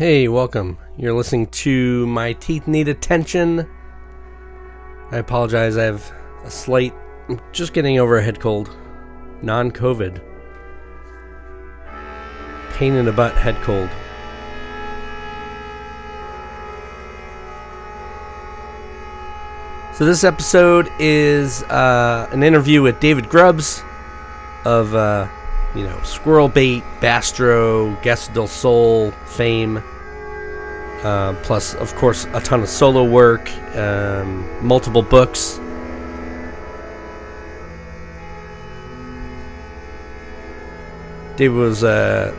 Hey, welcome. You're listening to My Teeth Need Attention. I apologize, I have a slight, I'm just getting over a head cold. Non COVID. Pain in the butt head cold. So, this episode is uh, an interview with David Grubbs of, uh, you know, Squirrel Bait, Bastro, Gastr del Sol fame. Uh, plus, of course, a ton of solo work, um, multiple books. David was uh,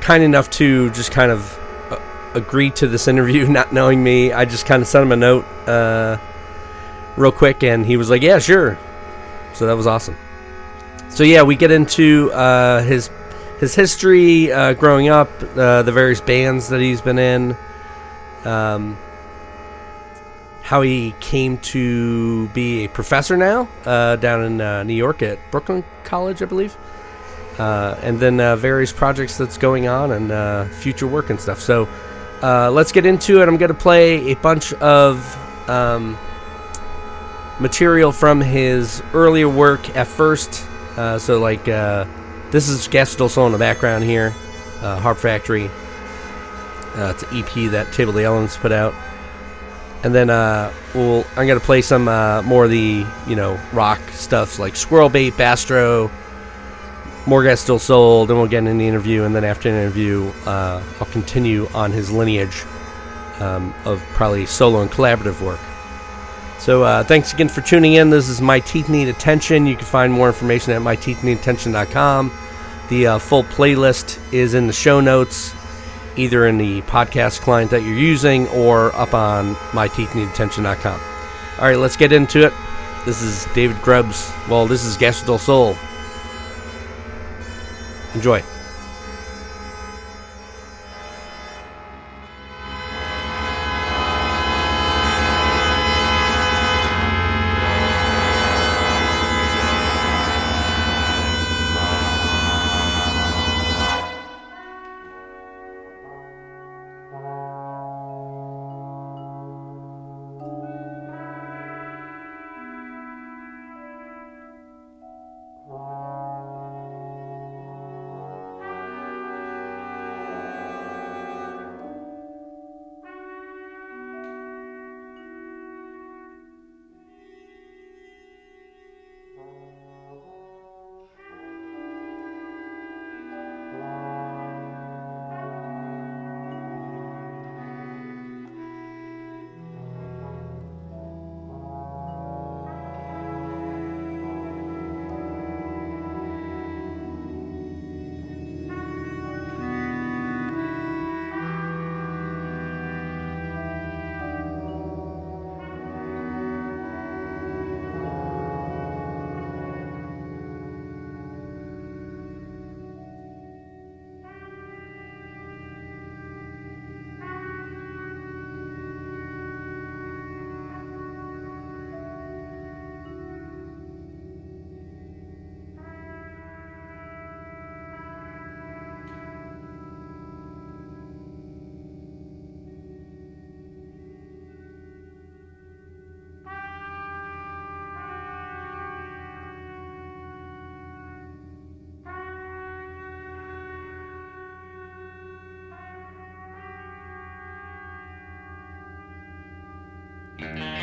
kind enough to just kind of uh, agree to this interview, not knowing me. I just kind of sent him a note uh, real quick, and he was like, "Yeah, sure." So that was awesome. So yeah, we get into uh, his his history uh, growing up, uh, the various bands that he's been in, um, how he came to be a professor now uh, down in uh, New York at Brooklyn College, I believe, uh, and then various projects that's going on and future work and stuff. So let's get into it. I'm going to play a bunch of um, material from his earlier work at first. Uh, so like uh, this is Gas Sol in the background here, uh, Harp Factory. Uh, it's an EP that Table of the Elements put out. And then uh, we'll I'm gonna play some uh, more of the you know rock stuff like Squirrel Bait, Bastro, more Gastr Del Sol. Then we'll get in the interview, and then after the interview, uh, I'll continue on his lineage um, of probably solo and collaborative work. So uh, thanks again for tuning in. This is My Teeth Need Attention. You can find more information at myteethneedattention.com. The uh, full playlist is in the show notes, either in the podcast client that you're using or up on myteethneedattention.com. All right, let's get into it. This is David Grubbs. Well, this is Gastr del Sol. Enjoy. Bye.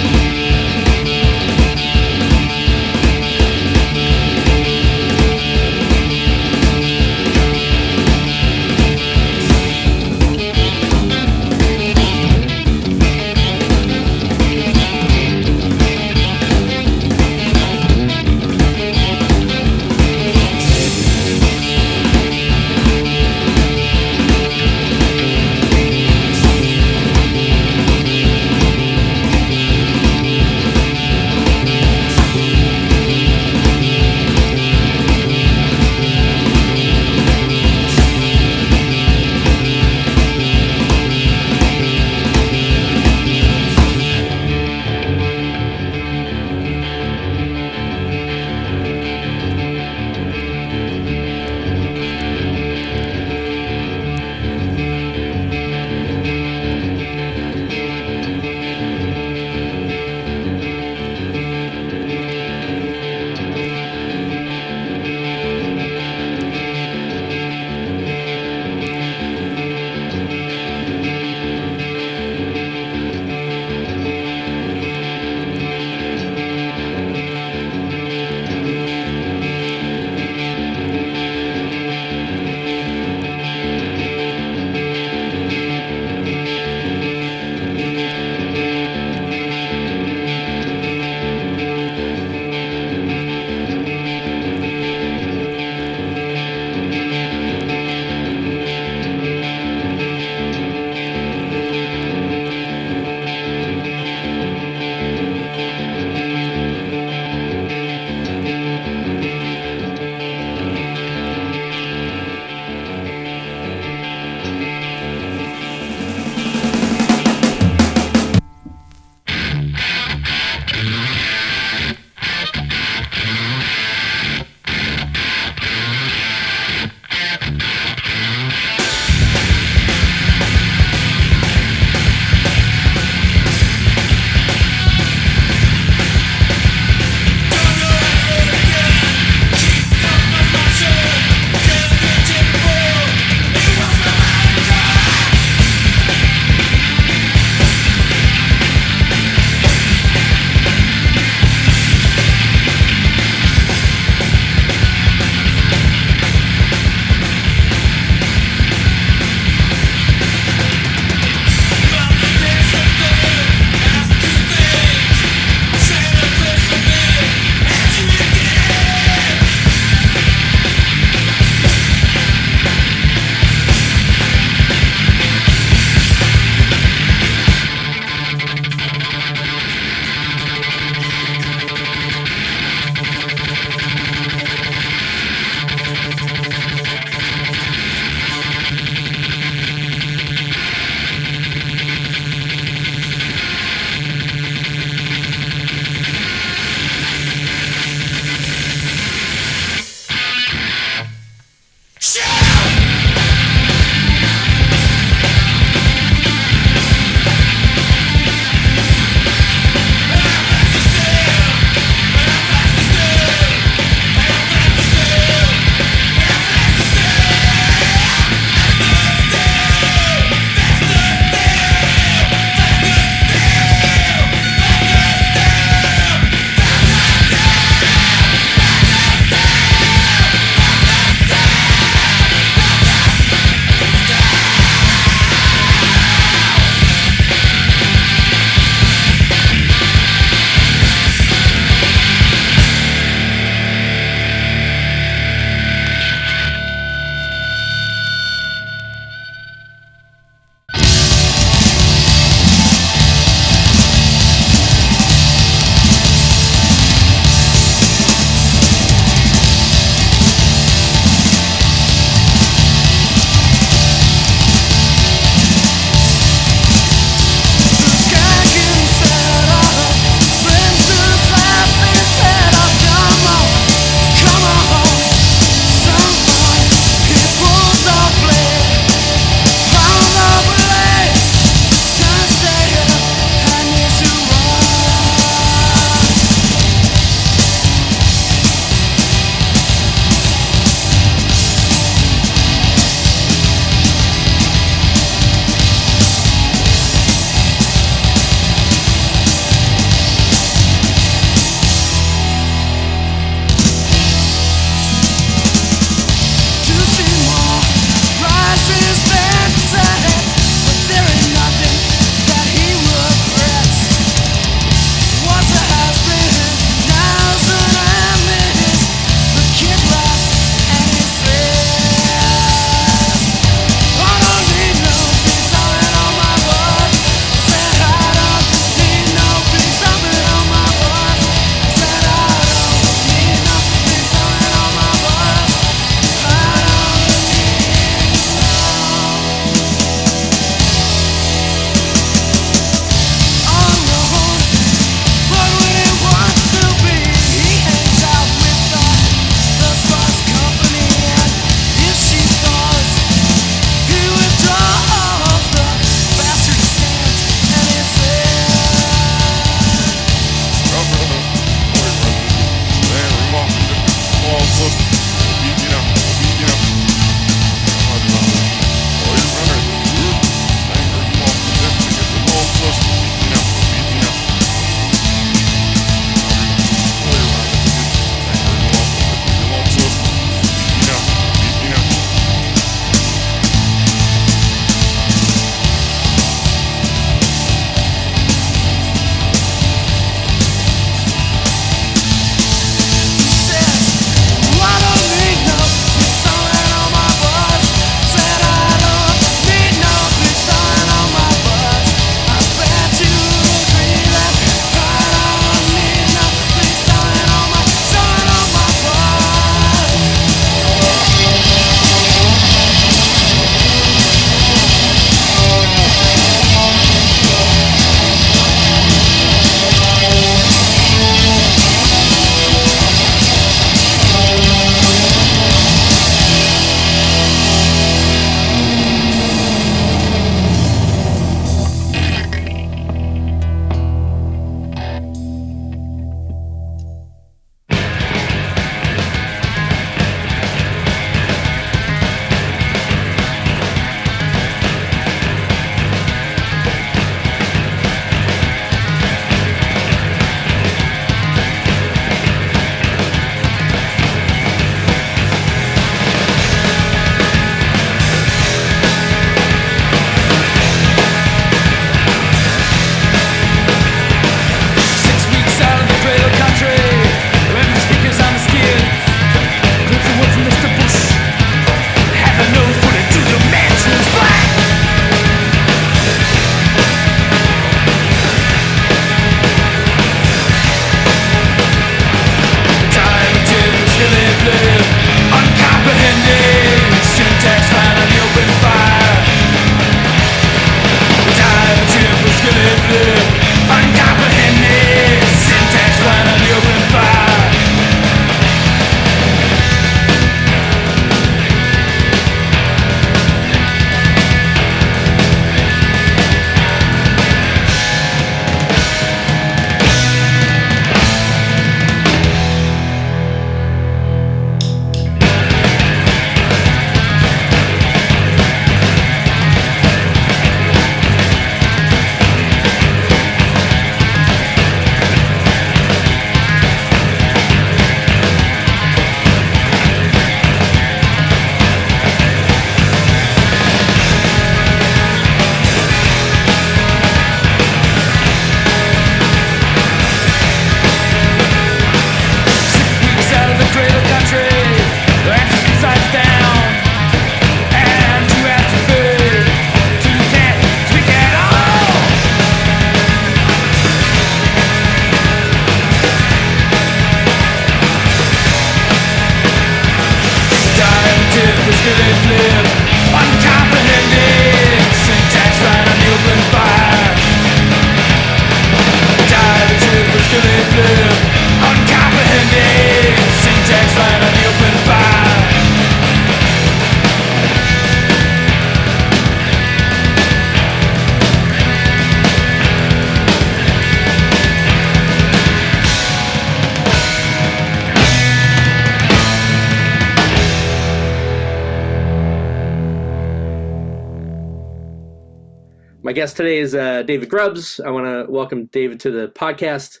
Guest today is uh, David Grubbs. I want to welcome David to the podcast.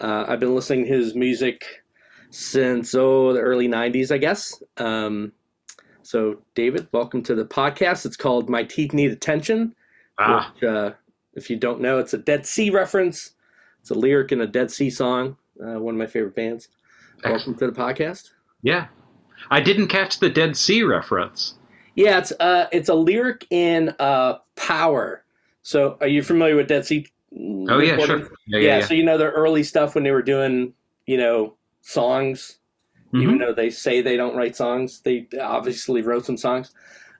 Uh, I've been listening to his music since oh the early '90s, I guess. Um, so, David, welcome to the podcast. It's called "My Teeth Need Attention." Ah. Which, uh, if you don't know, it's a Dead C reference. It's a lyric in a Dead C song. Uh, one of my favorite bands. Welcome to the podcast. Yeah. I didn't catch the Dead C reference. Yeah, it's uh, it's a lyric in uh, Power. So, are you familiar with Dead C? Oh yeah, sure. Yeah, Yeah, yeah, so you know their early stuff when they were doing, you know, songs. Even Mhm. though they say they don't write songs, they obviously wrote some songs.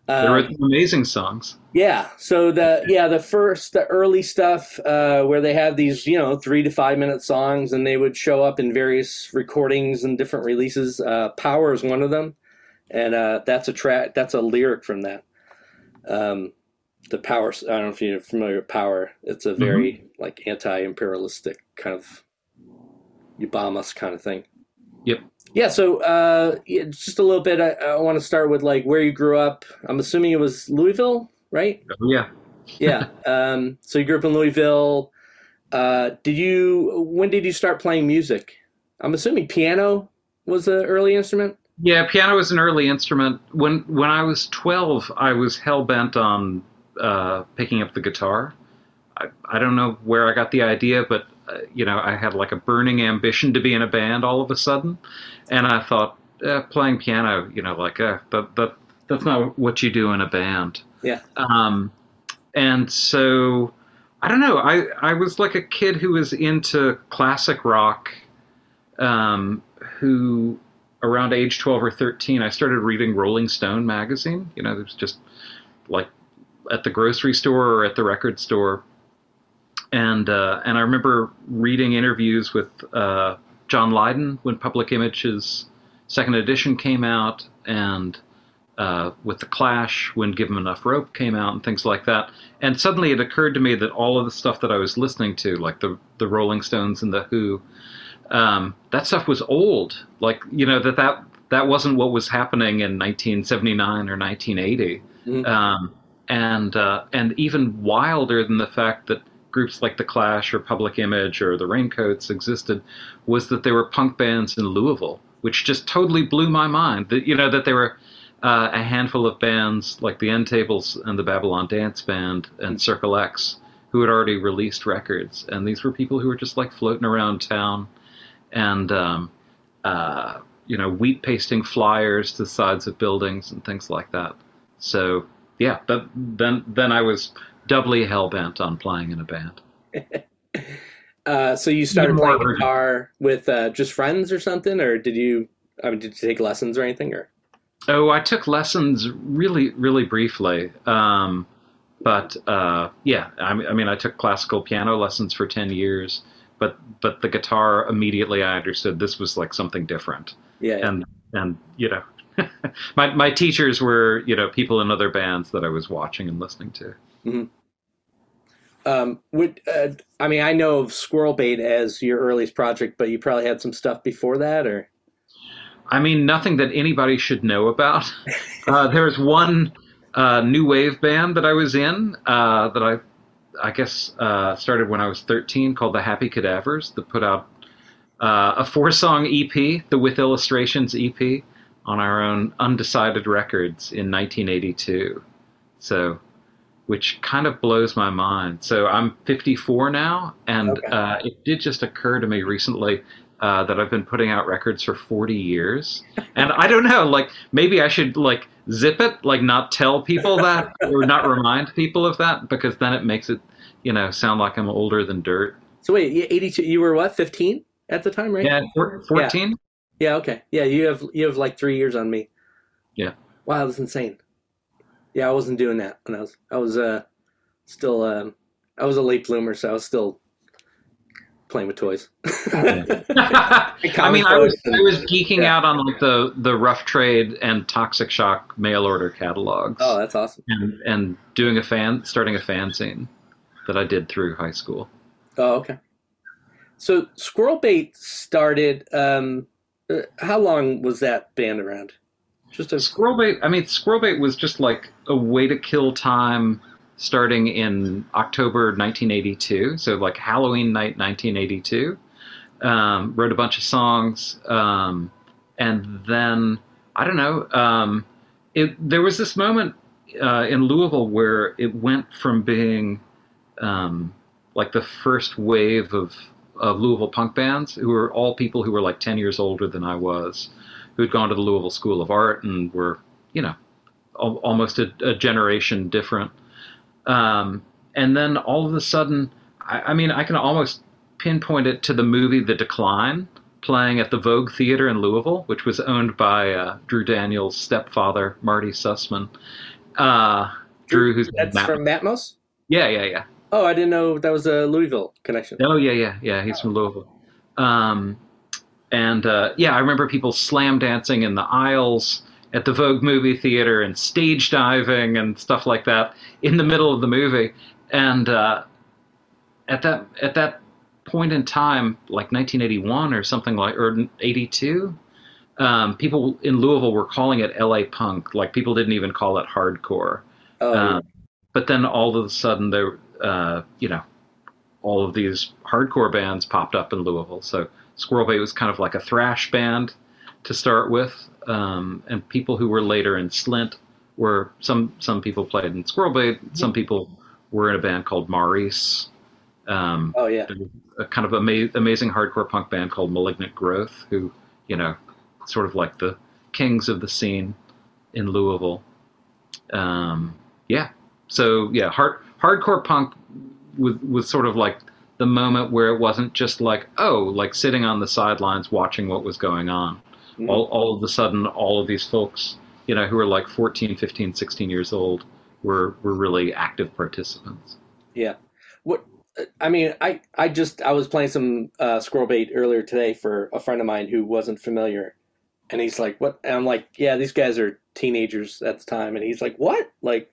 Um, were some amazing songs. Yeah. So the yeah the first the early stuff uh, where they have these you know three to five minute songs and they would show up in various recordings and different releases. Uh, Power is one of them, and uh, that's a track that's a lyric from that. Um, the Power. I don't know if you're familiar with Power. It's a very like anti-imperialistic kind of you bomb us kind of thing. Yep. Yeah, so uh, yeah, just a little bit. I, I want to start with like where you grew up. I'm assuming it was Louisville, right? Oh, yeah. yeah. Um, so you grew up in Louisville. Uh, did you? When did you start playing music? I'm assuming piano was an early instrument. Yeah, piano was an early instrument. When when I was 12, I was hell bent on uh, picking up the guitar. I, I don't know where I got the idea, but uh, you know, I had like a burning ambition to be in a band all of a sudden, and I thought uh, playing piano, you know, like uh, that that that's not what you do in a band. Yeah. Um, and so I don't know. I I was like a kid who was into classic rock, um, who around age 12 or 13 i started reading rolling stone magazine you know it was just like at the grocery store or at the record store and uh, and i remember reading interviews with uh, john lydon when public image's second edition came out and uh, with the clash when give 'em enough rope came out and things like that and suddenly it occurred to me that all of the stuff that i was listening to like the the rolling stones and the who um, that stuff was old. Like you know that that that wasn't what was happening in 1979 or 1980, Mhm. um, and uh, and even wilder than the fact that groups like the Clash or Public Image or the Raincoats existed was that there were punk bands in Louisville, which just totally blew my mind. That you know that there were. Uh, a handful of bands like the End Tables and the Babylon Dance Band and Circle X who had already released records, and these were people who were just like floating around town and um, uh, you know wheat pasting flyers to the sides of buildings and things like that. So yeah, but then then I was doubly hell bent on playing in a band. Uh, so you started playing urgent. guitar with uh, just friends or something, or did you? I mean, did you take lessons or anything? Or Oh, I took lessons really really briefly. Um, but uh, yeah, I mean, I mean, I took classical piano lessons for ten years, but but the guitar immediately I understood this was like something different. yeah, yeah. and and you know my my teachers were you know people in other bands that I was watching and listening to. Um, would uh, I mean I know of Squirrel Bait as your earliest project, but you probably had some stuff before that, or I mean nothing that anybody should know about. uh, there was one uh, new wave band that I was in uh, that I I guess uh, started when I was 13 called the Happy Cadavers that put out uh, a four song EP, the With Illustrations EP, on our own Undecided Records in 1982. So, which kind of blows my mind. So I'm 54 now, and Okay. uh, it did just occur to me recently uh, that I've been putting out records for 40 years, and I don't know, like maybe I should like zip it, like not tell people that or not remind people of that because then it makes it, you know, sound like I'm older than dirt. so wait, eighty-two. You were what, fifteen at the time, right? Yeah, 14. Yeah, okay. Yeah, you have you have like three years on me. Yeah. Wow, that's insane. Yeah, I wasn't doing that when I was I was uh still um I was a late bloomer, so I was still playing with toys. I mean, I was I was geeking Yeah. out on like the the rough trade and toxic shock mail order catalogs, Oh, that's awesome. and and doing a fan starting a fanzine that I did through high school. Oh, okay. So Squirrel Bait started. Um, uh, how long was that band around? Just a Squirrel bait. I mean, squirrel bait was just like a way to kill time starting in October 1982, so like Halloween night 1982. Um, wrote a bunch of songs, um, and then I don't know. Um, it, there was this moment uh, in Louisville where it went from being um, like the first wave of, of Louisville punk bands, who were all people who were like 10 years older than I was, who had gone to the Louisville School of Art and were, you know, al- almost a, a generation different. Um, and then all of a sudden, I, I mean, I can almost pinpoint it to the movie The Decline, playing at the Vogue Theater in Louisville, which was owned by uh, Drew Daniel's stepfather, Marty Sussman. Uh, Drew, who's That's from Matmos. yeah, yeah, yeah. Oh, I didn't know that was a Louisville connection. Oh, yeah, yeah, yeah. He's from Louisville. Um, and uh, yeah, I remember people slam dancing in the aisles at the Vogue movie theater and stage diving and stuff like that in the middle of the movie. And uh, at that at that point in time, like 1981 or something like, or 82, um, people in Louisville were calling it LA punk. Like people didn't even call it hardcore. Oh, Um, but then all of a sudden, there, uh, you know, all of these hardcore bands popped up in Louisville. So Squirrel Bait was kind of like a thrash band to start with, um, and people who were later in Slint were some some people played in Squirrel Bait. Some people were in a band called Maurice. Um, oh yeah. a kind of ama- amazing hardcore punk band called Malignant Growth, who, you know, sort of like the kings of the scene in Louisville. Um, yeah. So yeah, hard hardcore punk was was sort of like the moment where it wasn't just like oh, like sitting on the sidelines watching what was going on. Mhm. All all of a sudden, all of these folks, you know, who were like 14, 15, 16 years old, were were really active participants. Yeah. What I mean, I I just I was playing some uh, squirrel bait earlier today for a friend of mine who wasn't familiar, and he's like, "What?" And I'm like, "Yeah, these guys are teenagers at the time," and he's like, "What?" Like,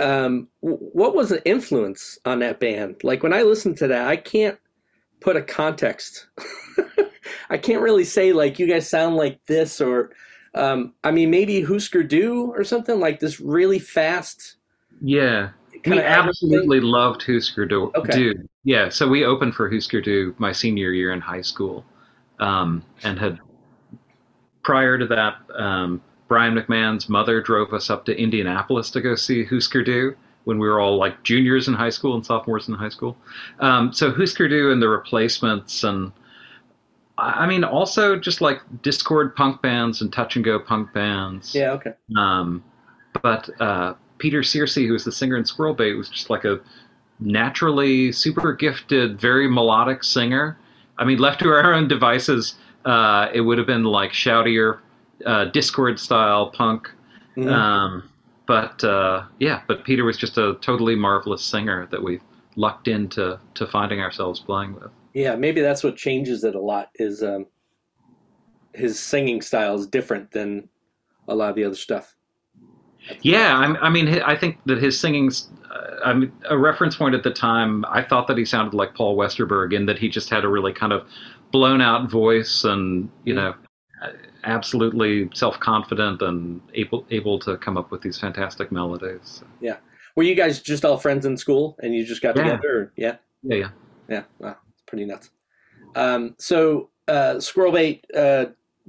um, what was the influence on that band? Like when I listen to that, I can't put a context. I can't really say like you guys sound like this or. Um, I mean, maybe Husker Du or something like this really fast. Yeah. we absolutely loved Husker Du. Okay. Du. Yeah, so we opened for Husker Du my senior year in high school, um, and had prior to that, um, Brian McMahon's mother drove us up to Indianapolis to go see Husker Du when we were all like juniors in high school and sophomores in high school. Um, so Husker Du and the Replacements and I mean, also just like Dischord punk bands and touch and go punk bands. Yeah. Okay. Um, but uh, Peter Searcy, who was the singer in Squirrel Bait, was just like a naturally super gifted, very melodic singer. I mean, left to our own devices, uh, it would have been like shoutier, uh, Dischord style punk. Mhm. Um, but uh, yeah, but Peter was just a totally marvelous singer that we lucked into to finding ourselves playing with. Yeah, maybe that's what changes it a lot. Is um, his singing style is different than a lot of the other stuff. Yeah, I'm, I mean, I think that his singing's. Uh, I mean, a reference point at the time. I thought that he sounded like Paul Westerberg, and that he just had a really kind of blown out voice, and you know, uh, absolutely self confident and able able to come up with these fantastic melodies. Yeah. Were you guys just all friends in school and you just got Yeah. together? Or, yeah, Yeah, yeah. yeah. Wow, it's pretty nuts. Um, so uh, Squirrelbait uh,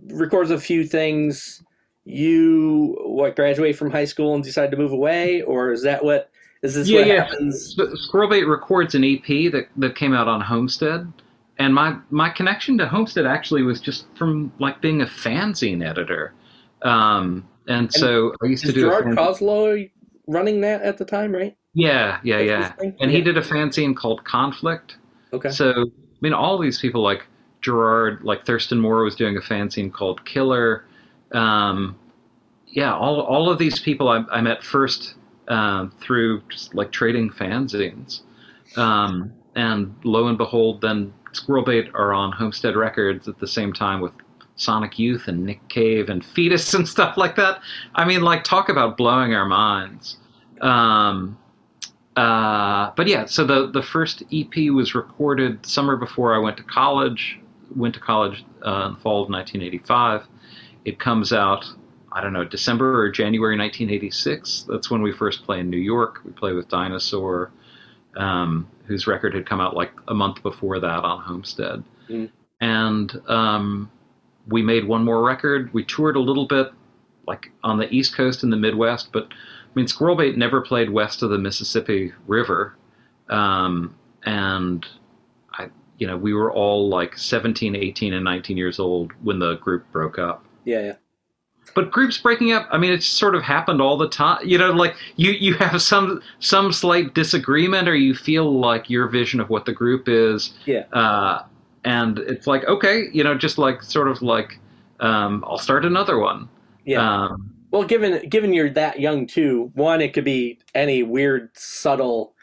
records a few things. You what graduate from high school and decide to move away, or is that what is this Yeah, what yeah. happens? Squirrelbait records an EP that, that came out on Homestead, and my my connection to Homestead actually was just from like being a fanzine editor, um, and, so I used to do a Gerard Cosloy running that at the time, right? yeah, yeah, yeah, and he did a fanzine called Conflict. Okay. So I mean, all these people like Gerard, like Thurston Moore was doing a fanzine called Killer. Um, yeah, all all of these people I, I met first um, through just like trading fanzines, um, and lo and behold, then Squirrel Bait are on Homestead Records at the same time with Sonic Youth and Nick Cave and Foetus and stuff like that. I mean, like talk about blowing our minds. Um, uh, but yeah, so the the first EP was recorded summer before I went to college. Went to college uh, in the fall of 1985. It comes out. I don't know, December or January 1986. That's when we first play in New York. We play with Dinosaur, um, whose record had come out like a month before that on Homestead. Mm. And um, we made one more record. We toured a little bit, like on the East Coast and the Midwest, but I mean, Squirrelbait never played west of the Mississippi River. Um, and I, you know, we were all like 17, 18, and 19 years old when the group broke up Yeah, yeah. But groups breaking up i mean it's sort of happened all the time you know like you you have some some slight disagreement or you feel like your vision of what the group is Yeah. uh, and it's like okay you know just like sort of like um, i'll start another one Yeah. um, Well, given given you're that young too, one it could be any weird subtle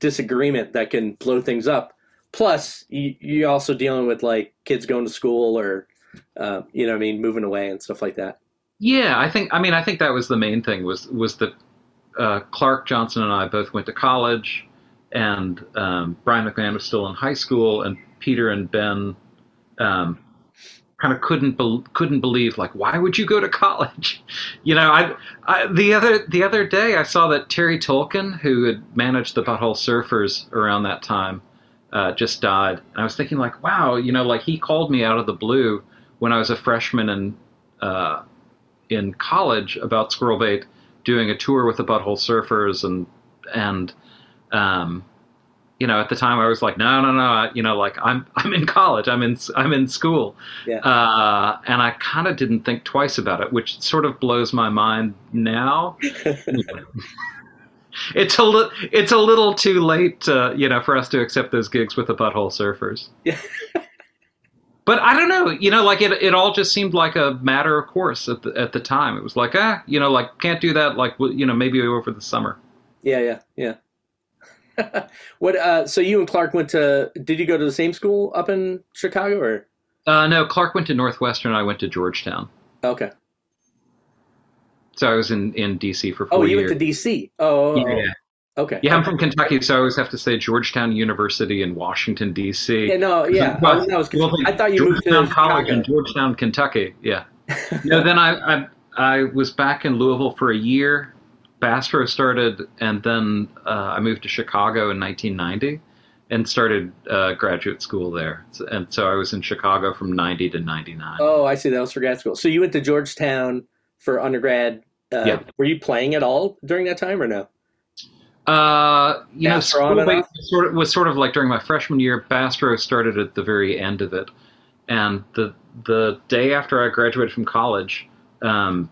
disagreement that can blow things up. Plus, you you also dealing with like kids going to school or uh, you know what I mean moving away and stuff like that. Yeah i think i mean i think that was the main thing was was that uh, clark johnson and i both went to college and um, brian mcmahon was still in high school and peter and ben um, kind of couldn't bel couldn't believe like why would you go to college? You know I, I the other the other day i saw that terry tolkin who had managed the butthole surfers around that time uh, just died. And i was thinking like wow you know like he called me out of the blue when i was a freshman in uh, in college about squirrel bait doing a tour with the butthole surfers and and um, you know, at the time I was like, no, no, no, you know, like I'm I'm in college, I'm in I'm in school, Yeah. uh, and I kind of didn't think twice about it, which sort of blows my mind now. it's a li- it's a little too late, uh, you know, for us to accept those gigs with the butthole surfers. Yeah. But I don't know, you know, like it it all just seemed like a matter of course at the at the time. It was like, ah, you know, like can't do that, like you know, maybe over the summer. Yeah, yeah, yeah. what? Uh, so you and Clark went to? Did you go to the same school up in Chicago, or Uh, no, Clark went to Northwestern. I went to Georgetown. okay? So I was in, in DC for four Oh, you years. went to DC. Oh, oh, yeah. Okay. yeah, I'm from Kentucky, so I always have to say Georgetown University in Washington D.C. Yeah, no, yeah. Well, I, was, well, I thought you moved to College Chicago. in Georgetown, Kentucky. Yeah. no, then I, I I was back in Louisville for a year. Bastro started, and then uh, I moved to Chicago in 1990 and started uh, graduate school there. And so I was in Chicago from 90 to 99. Oh, I see. That was for grad school. So you went to Georgetown for undergrad. Uh, Yeah. Were you playing at all during that time, or no? Uh, you know, Bastro school was sort of was sort of like during my freshman year. Bastro started at the very end of it, and the the day after I graduated from college, um,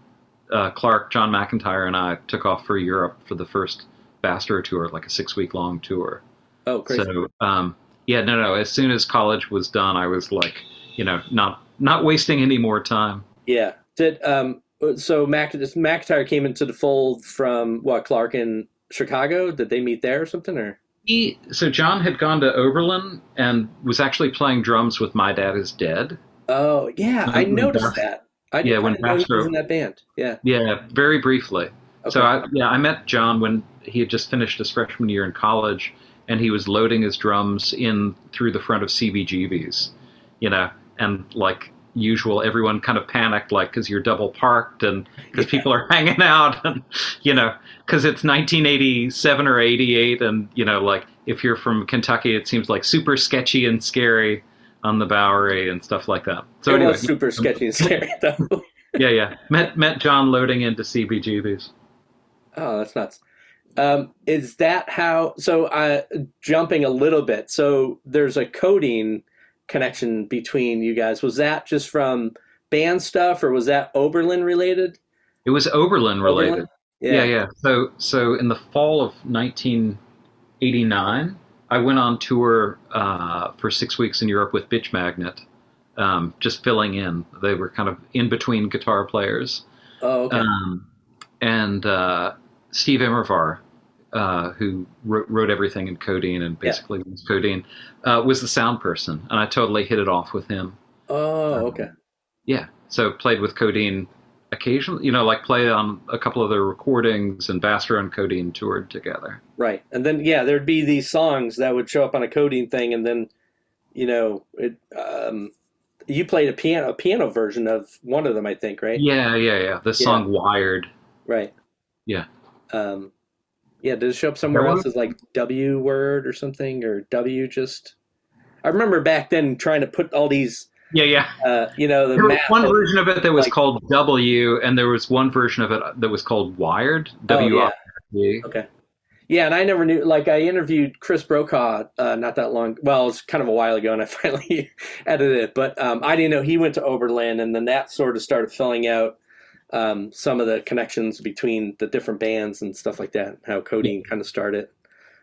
uh, Clark, John McEntire, and I took off for Europe for the first Bastro tour, like a six week long tour. Oh, crazy. So, um, yeah, no, no. As soon as college was done, I was like, you know, not not wasting any more time. yeah. Did um. So Mac McEntire came into the fold from what Clark in Chicago. Did they meet there or something, or? He, so John had gone to Oberlin and was actually playing drums with My Dad Is Dead. Oh, yeah. I noticed that. I, Yeah, when he was in that band. Yeah. Yeah, very briefly. Okay. So I, yeah, I met John when he had just finished his freshman year in college, and he was loading his drums in through the front of CBGB's, you know, and like usual, everyone kind of panicked, like because you're double parked and because people are hanging out, and you know, because it's 1987 or 88, and you know, like if you're from Kentucky, it seems like super sketchy and scary on the Bowery and stuff like that. So it anyway, was super sketchy and scary, though. yeah, yeah, met met John loading into CBGB's. Oh, that's nuts. Um, is that how? So, uh, jumping a little bit. So, there's a Codeine connection between you guys. Was that just from band stuff, or was that Oberlin related? It was Oberlin related. Oberlin? Yeah. yeah, So, so in the fall of 1989, I went on tour uh, for six weeks in Europe with Bitch Magnet, um, just filling in. They were kind of in between guitar players, Oh, okay. um, and uh, Steve Immerwahr, uh, who wrote, wrote everything in Codeine and basically was Codeine, uh, was the sound person, and I totally hit it off with him. oh, okay. Yeah. So played with Codeine occasionally, you know, like play on a couple of their recordings and Bastro and Codeine toured together. Right. And then, yeah, there'd be these songs that would show up on a Codeine thing, and then, you know, it. Um, you played a piano a piano version of one of them, I think, right? Yeah, yeah, yeah. The song "Wired." Right. Yeah. Um, yeah. Did it show up somewhere else as like W word or something or W just? I remember back then trying to put all these, Yeah, yeah. uh, you know, the There was one of- version of it that was like- called W, and there was one version of it that was called Wired. W. Oh, yeah. I R D. Okay. Yeah, and I never knew. Like, I interviewed Chris Brokaw uh, not that long. Well, it's kind of a while ago, and I finally edited it. But um, I didn't know he went to Oberlin, and then that sort of started filling out um, some of the connections between the different bands and stuff like that. How Codeine kind of started.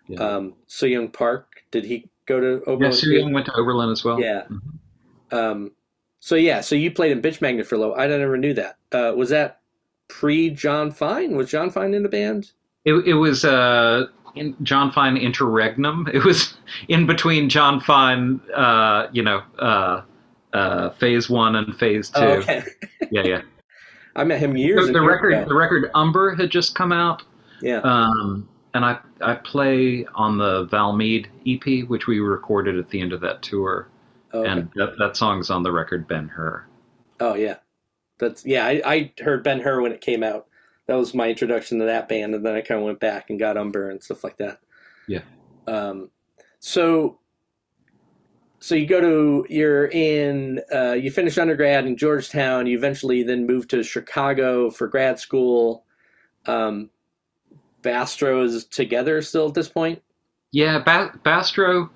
Yeah. Um, Sooyoung Park, did he go to yeah, Oberlin? Sue too? Young went to Oberlin as well. Yeah. Mhm. Um, so yeah, so you played in Bitch Magnet for a little. I never knew that. Uh, was that pre John Fine? Was John Fine in the band? It, it was uh, in John Fine interregnum. It was in between John Fine, uh, you know, uh, uh, phase one and phase two. Oh, okay. Yeah, yeah. I met him years. The, the record, ago. the record Umber had just come out, Yeah. um, and I I play on the Valmead EP, which we recorded at the end of that tour, Oh, okay. and that that song's on the record Ben Hur. oh yeah, that's yeah. I, I heard Ben Hur when it came out. That was my introduction to that band, and then I kind of went back and got Umber and stuff like that. Yeah. Um, so, so you go to you're in uh, you finish undergrad in Georgetown. You eventually then move to Chicago for grad school. Um, Bastro is together still at this point. Yeah, ba- Bastro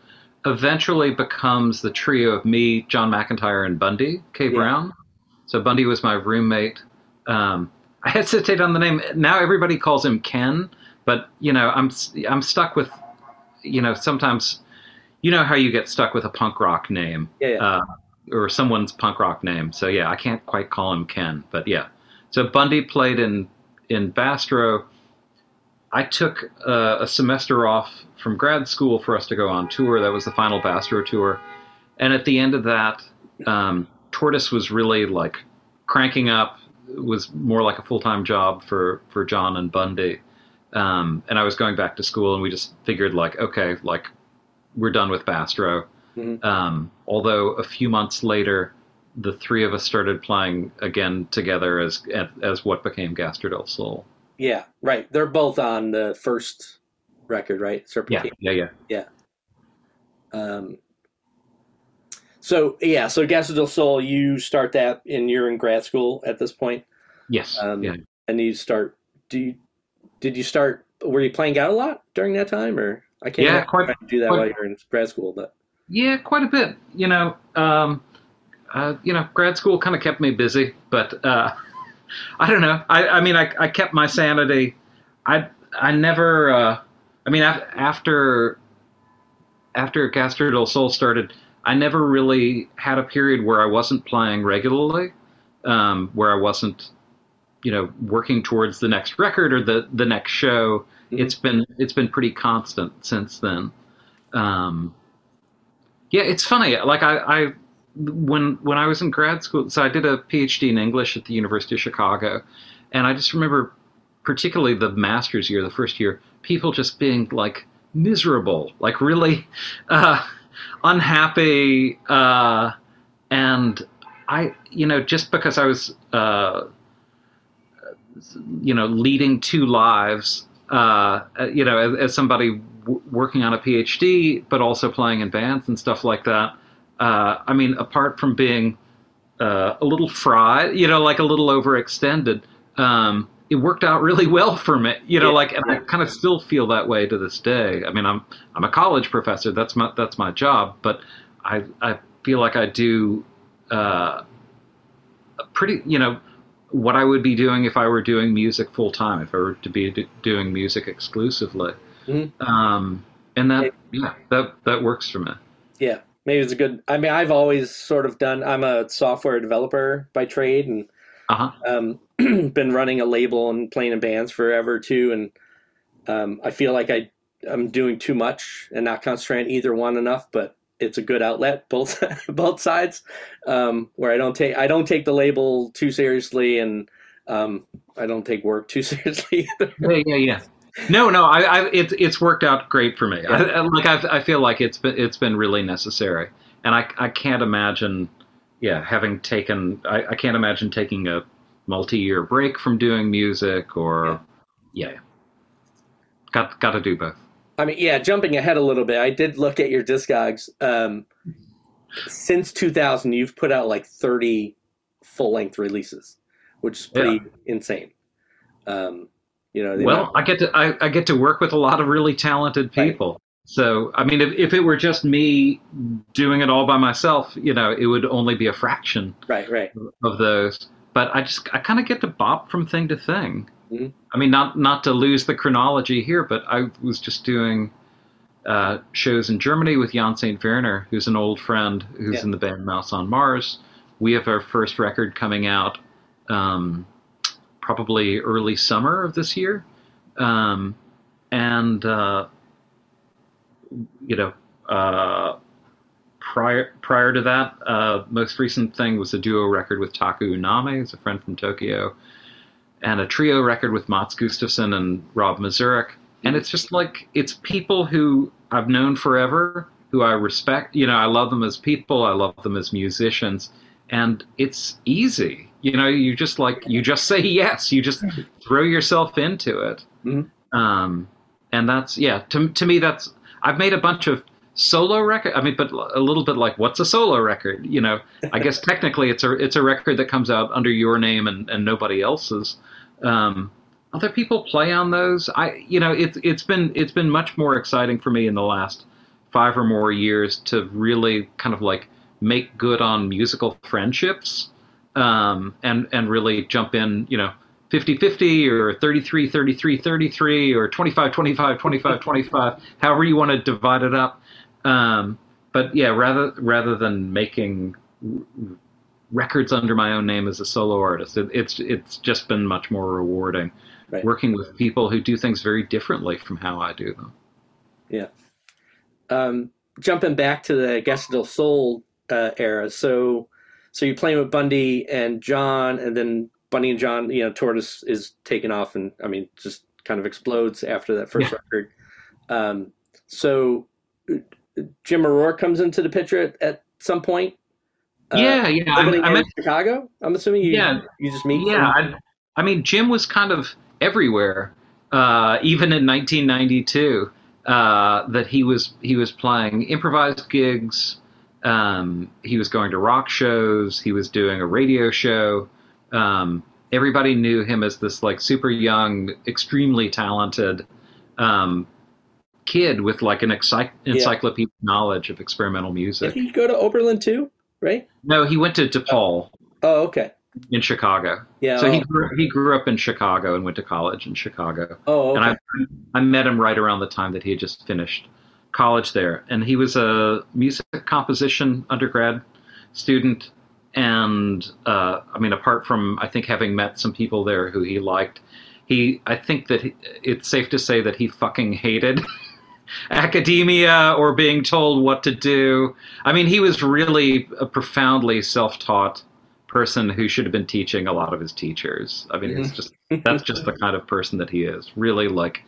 eventually becomes the trio of me, John McEntire, and Bundy K. Yeah. Brown. So Bundy was my roommate. Um, I hesitate on the name. Now everybody calls him Ken, but you know I'm I'm stuck with you know sometimes you know how you get stuck with a punk rock name Yeah, yeah. uh, or someone's punk rock name. So yeah, I can't quite call him Ken, but yeah. So Bundy played in in Bastro. I took uh, a semester off from grad school for us to go on tour. That was the final Bastro tour, and at the end of that, um, Tortoise was really like cranking up. It was more like a full time job for for John and Bundy. Um, and I was going back to school, and we just figured like, okay, like we're done with Bastro. Mhm. Um, although a few months later, the three of us started playing again together as as what became Gastr del Sol. Yeah, right. They're both on the first record, right? Yeah, Serpentine. yeah, yeah. Um, so yeah, so Gastr del Sol, you start that, and you're in grad school at this point, Yes, Um, yeah. and you start. Do you, did you start? Were you playing out a lot during that time, or I can't Yeah, quite- to do that quite- while you're in grad school, but Yeah, quite a bit. You know, um, uh, you know, grad school kind of kept me busy, but uh, I don't know. I, I mean, I, I kept my sanity. I I never. Uh, I mean, af- after after Gastr del Sol started, I never really had a period where I wasn't playing regularly, um, where I wasn't, you know, working towards the next record or the the next show. It's been it's been pretty constant since then. Um, yeah, it's funny. Like I, I, when when I was in grad school, so I did a PhD in English at the University of Chicago, and I just remember, particularly the master's year, the first year, people just being like miserable, like really uh, unhappy, uh, and I, you know, just because I was, uh, you know, leading two lives, uh, you know, as, as somebody w- working on a PhD, but also playing in bands and stuff like that. Uh, I mean, apart from being uh, a little fried, you know, like a little overextended, um, it worked out really well for me. You know, Yeah. like, and I kind of still feel that way to this day. I mean, I'm I'm a college professor. That's my that's my job, but I I feel like I do uh, a pretty, you know, what I would be doing if I were doing music full time, if I were to be d- doing music exclusively. Mhm. Um, and that, yeah, that that works for me. yeah, maybe it's a good. I mean, I've always sort of done. I'm a software developer by trade, and Uh huh. um, been running a label and playing in bands forever too, and um, I feel like I I'm doing too much and not concentrating either one enough. But it's a good outlet, both both sides, um, where I don't take I don't take the label too seriously, and um, I don't take work too seriously. either. Yeah, yeah, yeah. No, no, I, I it's it's worked out great for me. I, I- like I, I feel like it's been it's been really necessary, and I I can't imagine, yeah, having taken, I, I can't imagine taking a multi-year break from doing music or, yeah, got got to do both. I mean, yeah, jumping ahead a little bit, I did look at your discogs. Um, since 2000, you've put out like 30 full length releases, which is pretty yeah. insane. Um, you know, well, I get to I, I, get to work with a lot of really talented people. Right. So, I mean, if, if it were just me doing it all by myself, you know, it would only be a fraction right, right. of those. But I just, I kind of get to bop from thing to thing. Mm-hmm. I mean, not not to lose the chronology here, but I was just doing uh, shows in Germany with Jan St. Werner, who's an old friend who's yeah. in the band Mouse on Mars. We have our first record coming out um, probably early summer of this year. Um, and, uh, you know, uh, prior prior to that, uh, most recent thing was a duo record with Taku Unami, who's a friend from Tokyo, and a trio record with Mats Gustafsson and Rob Mazurek. And it's just like it's people who I've known forever, who I respect. You know, I love them as people. I love them as musicians, and it's easy. You know, you just like you just say yes. You just throw yourself into it. Mm-hmm. Um, and that's yeah. To to me, that's I've made a bunch of solo record. I mean, but a little bit like what's a solo record? You know, I guess technically it's a it's a record that comes out under your name and, and nobody else's. Um, other people play on those. I you know it's it's been it's been much more exciting for me in the last five or more years to really kind of like make good on musical friendships um, and and really jump in. You know. 50-50 or 33-33-33 or 25-25 25-25 however you want to divide it up um, but yeah, rather rather than making records under my own name as a solo artist, it, it's it's just been much more rewarding right. working with people who do things very differently from how I do them. Yeah. Um, jumping back to the Gastr del Sol uh, era, so so you're playing with Bundy and John, and then Bundy and John, you know, Tortoise is taken off, and I mean, just kind of explodes after that first yeah. record. Um, so Jim O'Rourke comes into the picture at, at some point. Uh, yeah, yeah. I'm, I'm in Chicago. I'm assuming you. Yeah, you just meet. Yeah, I, I, mean, Jim was kind of everywhere, uh, even in 1992. Uh, that he was he was playing improvised gigs. Um, he was going to rock shows. He was doing a radio show. Um, everybody knew him as this like super young, extremely talented um, kid with like an encycl- encyclopedic yeah. knowledge of experimental music. Did he go to Oberlin too? Right? No, he went to DePaul. Oh, okay. In Chicago. Yeah. So oh. he grew, he grew up in Chicago and went to college in Chicago. Oh, okay. And I I met him right around the time that he had just finished college there, and he was a music composition undergrad student. And uh, I mean, apart from I think having met some people there who he liked, he I think that he, it's safe to say that he fucking hated academia or being told what to do. I mean, he was really a profoundly self-taught person who should have been teaching a lot of his teachers. I mean, mm-hmm. it's just that's just the kind of person that he is. Really like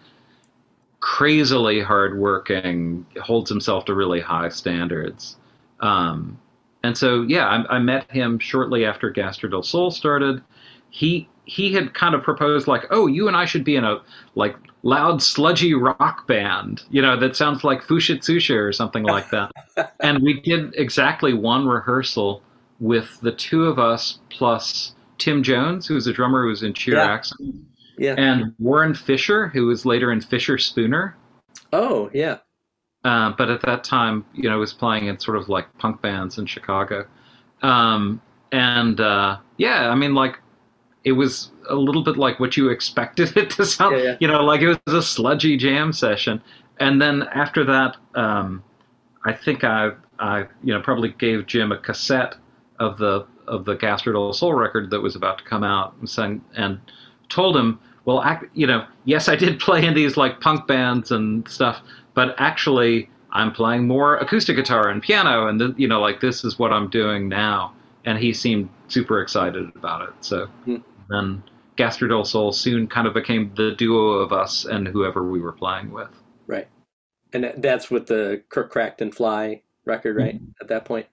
crazily hardworking, holds himself to really high standards. Um, and so, yeah, I, I, met him shortly after Gastr del Sol started. He he had kind of proposed like, oh, you and I should be in a like loud sludgy rock band, you know, that sounds like Fushitsusha or something like that. and we did exactly one rehearsal with the two of us plus Thymme Jones, who was a drummer who was in Cheer yeah. Accent, yeah. and Warren Fischer, who was later in Fischerspooner. Oh, yeah. Uh, but at that time, you know, was playing in sort of like punk bands in Chicago. Um, and uh, yeah, I mean, like it was a little bit like what you expected it to sound. Yeah, yeah. You know, like it was a sludgy jam session. And then after that, um, I think I, I, you know, probably gave Jim a cassette of the of the Gastr del Sol record that was about to come out, and, sang, and told him, well, act, you know, yes, I did play in these like punk bands and stuff, but actually, I'm playing more acoustic guitar and piano, and the, you know, like this is what I'm doing now. And he seemed super excited about it. So. Mm then Sol soon kind of became the duo of us and whoever we were playing with. Right. And that's with the Kirk Cracked and Fly record, right? Mm-hmm. At that point.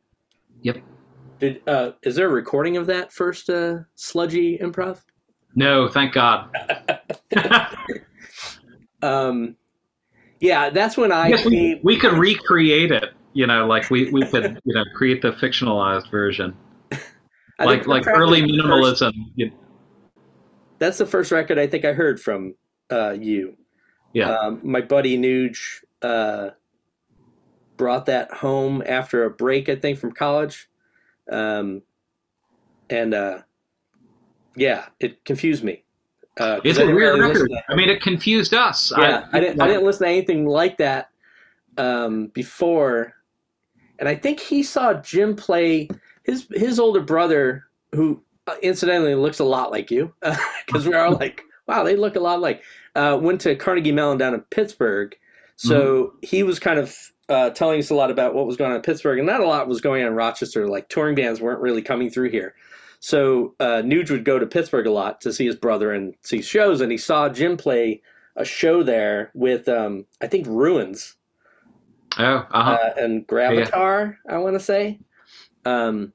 Yep. Did uh, is there a recording of that first uh, sludgy improv? No, thank God. um, yeah, that's when I Yes, we, we could recreate it. You know, like we, we could you know create the fictionalized version, like like early first- minimalism. You- that's the first record I think I heard from uh, you. Yeah. Um, my buddy Nuge uh, brought that home after a break, I think, from college. Um, and uh, yeah, it confused me. Uh, It's I a weird really record. I mean, it confused us. yeah, I, didn't. I didn't listen to anything like that um, before, and I think he saw Jim play his his older brother, who incidentally looks a lot like you, because we're like, wow, they look a lot like. Uh, went to Carnegie Mellon down in Pittsburgh, so he was kind of uh, telling us a lot about what was going on in Pittsburgh, and not a lot was going on in Rochester. Like touring bands weren't really coming through here. So uh, Nuge would go to Pittsburgh a lot to see his brother and see shows, and he saw Jim play a show there with um, I think Ruins Oh, uh-huh. uh, and Gravitar, I want to say. Um,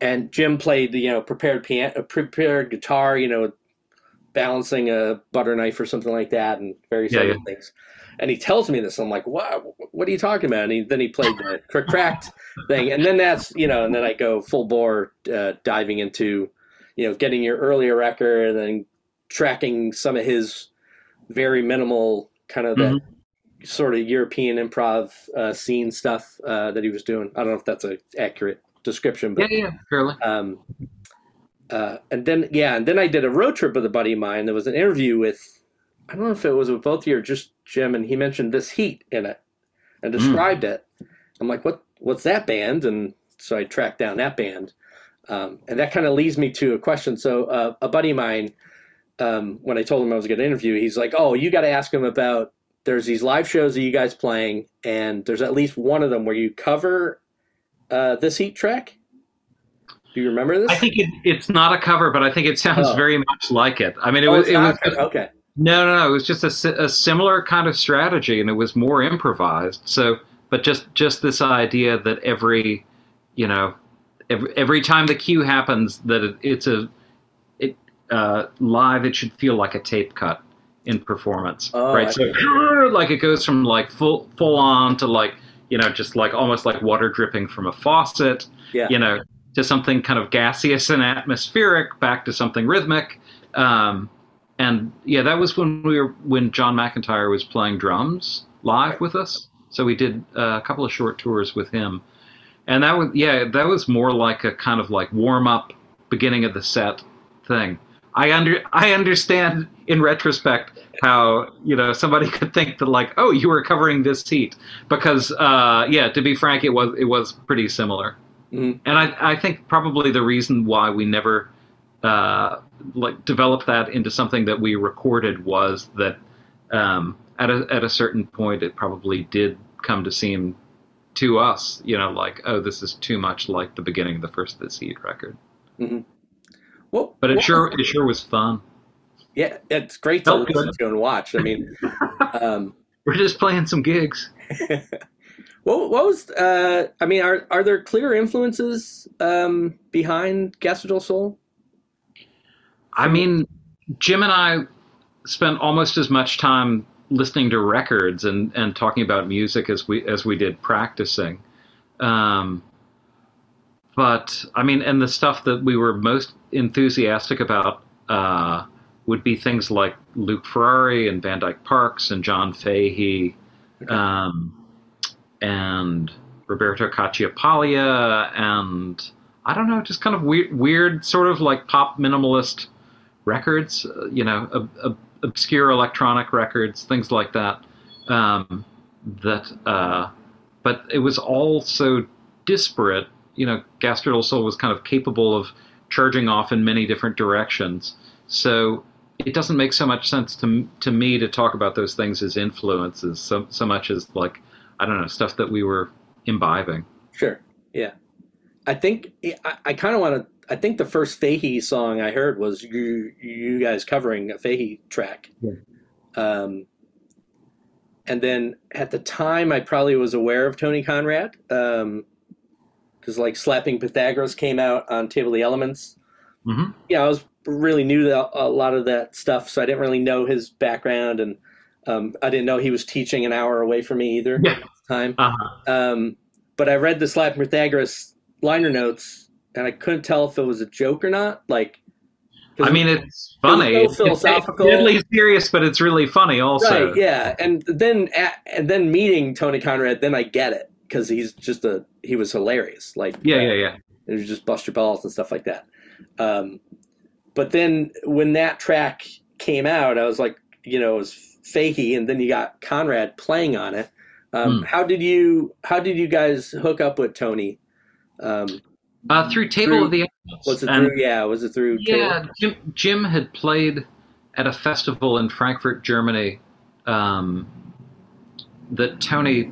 and Jim played the you know prepared piano, prepared guitar, you know, balancing a butter knife or something like that, and various Yeah, other yeah. things. And he tells me this. I'm like, what? What are you talking about? And he, then he played the cracked thing, and then that's you know, and then I go full bore uh, diving into, you know, getting your earlier record and then tracking some of his very minimal kind of that sort of European improv uh, scene stuff uh, that he was doing. I don't know if that's an accurate description, but yeah, fairly. um, uh, and then yeah, and then I did a road trip with a buddy of mine. There was an interview with I don't know if it was with both of you or just Jim, and he mentioned This Heat in it and described it. I'm like, what? What's that band? And so I tracked down that band, um, and that kind of leads me to a question. So uh, a buddy of mine, um, when I told him I was going to interview, he's like, "Oh, you got to ask him about." There's these live shows that you guys playing, and there's at least one of them where you cover uh, This Heat track. Do you remember this? I think it, it's not a cover, but I think it sounds Oh. very much like it. I mean, it Oh, was it was okay. no, no, no. It was just a, a similar kind of strategy, and it was more improvised. So, but just just this idea that every, you know, every, every time the cue happens, that it, it's a, it uh, live. It should feel like a tape cut in performance, Oh, I right? So, like it goes from like full full on to like you know just like almost like water dripping from a faucet Yeah. you know, to something kind of gaseous and atmospheric, back to something rhythmic. Um, and yeah, that was when we were when John McEntire was playing drums live with us. So we did uh, a couple of short tours with him, and that was yeah, that was more like a kind of like warm up, beginning of the set thing. I under I understand in retrospect how you know somebody could think that like oh you were covering This Heat. Because uh, yeah to be frank it was it was pretty similar. Mhm. and I, I think probably the reason why we never uh, like developed that into something that we recorded was that um, at a at a certain point it probably did come to seem to us you know like oh this is too much like the beginning of the first This Heat record. Well, but it what sure it sure was fun yeah, it's great to listen to and watch. I mean, um, we're just playing some gigs what, what was? Uh, I mean, are are there clear influences um, behind Gastr del Sol? I mean, Jim and I spent almost as much time listening to records and, and talking about music as we as we did practicing. Um, but I mean, and the stuff that we were most enthusiastic about uh, would be things like Luc Ferrari and Van Dyke Parks and John Fahey, Okay. um, and Roberto Cacciapaglia, and I don't know, just kind of weird, weird sort of like pop minimalist records, uh, you know, ob- ob- obscure electronic records, things like that. Um, that, uh, but it was all so disparate. You know, Gastr del Sol was kind of capable of charging off in many different directions. So it doesn't make so much sense to to me to talk about those things as influences so so much as like I don't know stuff that we were imbibing. Sure. Yeah. I think I, I kind of want to. I think the first Fahey song I heard was you you guys covering a Fahey track. Yeah. Um, and then at the time, I probably was aware of Tony Conrad. Um, because like Slapping Pythagoras came out on Table of the Elements. hmm Yeah, I was really knew a lot of that stuff, so I didn't really know his background, and um, I didn't know he was teaching an hour away from me either Yeah. at the time. Uh-huh. Um, but I read the Slapping Pythagoras liner notes, and I couldn't tell if it was a joke or not. Like, I mean, it's funny. so It's- it's philosophical. deadly serious, but it's really funny also. Right, yeah, and then and then meeting Tony Conrad, then I get it because he's just a he was hilarious. Like yeah, yeah, yeah. it was just bust your balls and stuff like that. Um, but then when that track came out, I was like, you know, it was Fahey, and then you got Conrad playing on it. Um, Hmm. How did you how did you guys hook up with Tony? Um, Uh, through Table Through- of the Elements. was it And- through? Yeah, was it through? Yeah? Jim, Jim had played at a festival in Frankfurt, Germany, um, that Tony,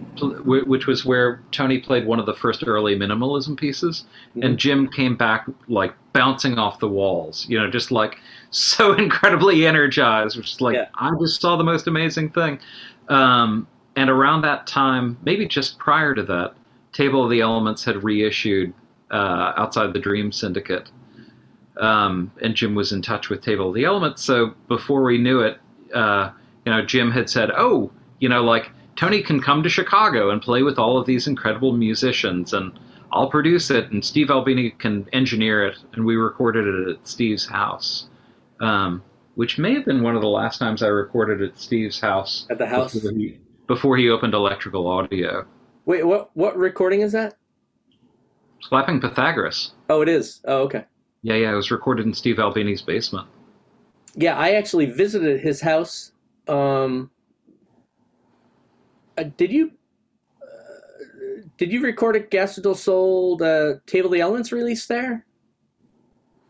which was where Tony played one of the first early minimalism pieces, Mhm. and Jim came back like bouncing off the walls, you know, just like so incredibly energized, which is like Yeah. I just saw the most amazing thing. Um, and around that time, maybe just prior to that, Table of the Elements had reissued uh, outside the Dream Syndicate um, and Jim was in touch with Table of the Elements. So before we knew it, uh, you know, Jim had said, "Oh, you know, like Tony can come to Chicago and play with all of these incredible musicians, and I'll produce it, and Steve Albini can engineer it." And we recorded it at Steve's house, um, which may have been one of the last times I recorded at Steve's house At the house. before he, before he opened Electrical Audio. Wait, what what recording is that? Slapping Pythagoras. Oh, it is. Oh, okay. Yeah, yeah, it was recorded in Steve Albini's basement. Yeah, I actually visited his house. Um, uh, did you uh, did you record a Gastr del Sol uh, Table of the Elements release there?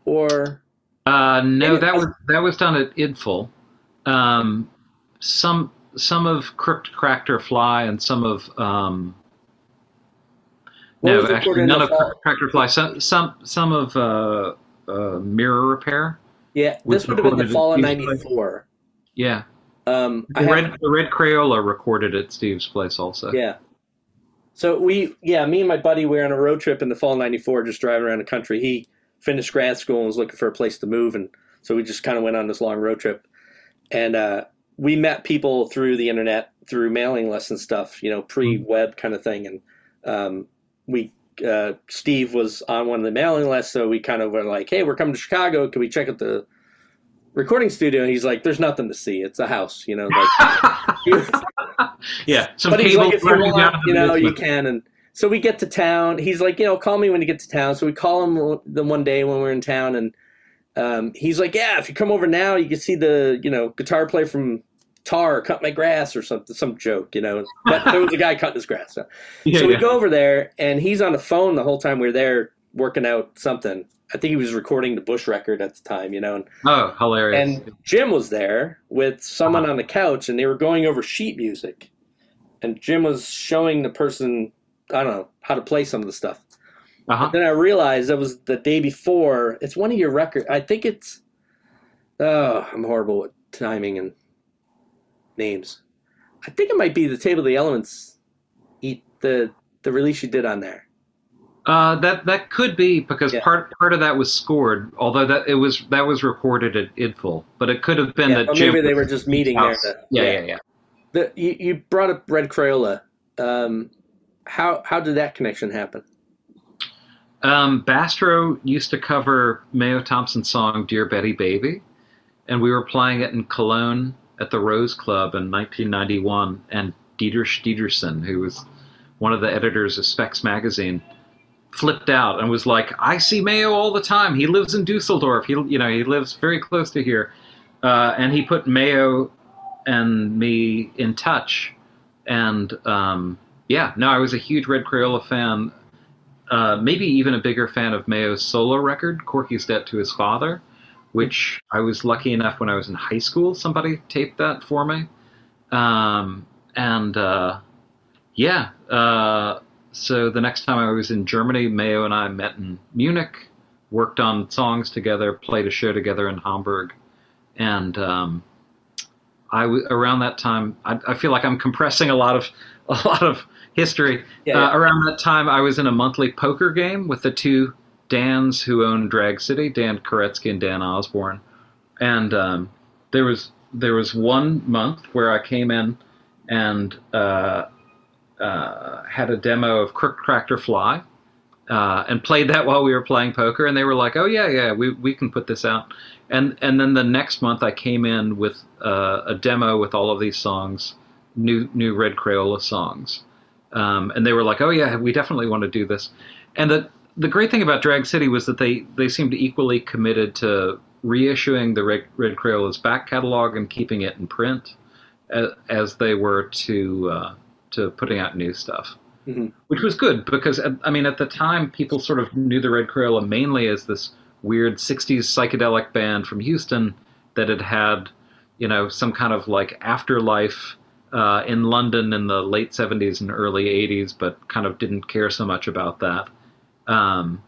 Or Uh, no, that was that was done at Idful. Um, some some of Crooked Cracked Fly and some of um, no, actually none of fall? Fly. Some some some of uh, uh, Mirror Repair. yeah, this would have been the fall of Steve's '94. Yeah, Um, the have- Red the Red Crayola recorded at Steve's place also. Yeah. So we, yeah, me and my buddy were on a road trip in the fall of '94, just driving around the country. He finished grad school and was looking for a place to move, and so we just kind of went on this long road trip. And uh, we met people through the internet, through mailing lists and stuff, you know, pre-web kind of thing. And um, we, uh, Steve was on one of the mailing lists, so we kind of were like, "Hey, we're coming to Chicago. Can we check out the recording studio?" And he's like, "There's nothing to see. It's a house, you know." Like, yeah, some but he's like, if you want, you know, you can. And so we get to town. He's like, you know, call me when you get to town. So we call him the one day when we're in town, and um, he's like, yeah, if you come over now, you can see the, you know, guitar player from Tar cut my grass or something, some joke, you know. But there was a guy cutting his grass. So, Yeah, so we yeah. go over there, and he's on the phone the whole time we are there working out something. I think he was recording the Bush record at the time, you know. And Oh, hilarious! and Jim was there with someone Uh-huh. on the couch, and they were going over sheet music. And Jim was showing the person, I don't know, how to play some of the stuff. uh-huh. Then I realized that was the day before. It's one of your records. I think it's. Oh, I'm horrible with timing and names. I think it might be the Table of the Elements, eat the the release you did on there. Uh, that that could be because Yeah. part part of that was scored, although that it was that was recorded at Idful, but it could have been Yeah, that or Jim maybe they were just meeting there. To, Yeah, yeah, yeah. The, you, you brought up Red Crayola. Um, how how did that connection happen? Um, Bastro used to cover Mayo Thompson's song "Dear Betty Baby," and we were playing it in Cologne at the Rose Club in 1991. And Diedrich Diederichsen, who was one of the editors of Spex magazine, flipped out and was like, "I see Mayo all the time. He lives in Dusseldorf. He, you know, he lives very close to here." Uh, and he put Mayo and me in touch. And um, yeah, no, I was a huge Red Crayola fan. Uh, maybe even a bigger fan of Mayo's solo record, Corky's Debt to His Father, which I was lucky enough when I was in high school, somebody taped that for me. Um, and uh, yeah, uh, so the next time I was in Germany, Mayo and I met in Munich, worked on songs together, played a show together in Hamburg. And um, I w- around that time, I, I feel like I'm compressing a lot of a lot of history. Yeah, uh, yeah. Around that time, I was in a monthly poker game with the two Dans who own Drag City, Dan Koretzky and Dan Osborn, and um, there was there was one month where I came in and uh, uh, had a demo of Crook Tractor Fly. Uh, and played that while we were playing poker, and they were like, "Oh yeah, yeah, we, we can put this out." And and then the next month, I came in with uh, a demo with all of these songs, new new Red Crayola songs, um, and they were like, "Oh yeah, we definitely want to do this." And the the great thing about Drag City was that they they seemed equally committed to reissuing the Red, Red Crayola's back catalog and keeping it in print, as, as they were to uh, to putting out new stuff Mhm. which was good because I mean at the time people sort of knew the Red Crayola mainly as this weird '60s psychedelic band from Houston that had had you know some kind of like afterlife uh, in London in the late '70s and early '80s, but kind of didn't care so much about that. Um,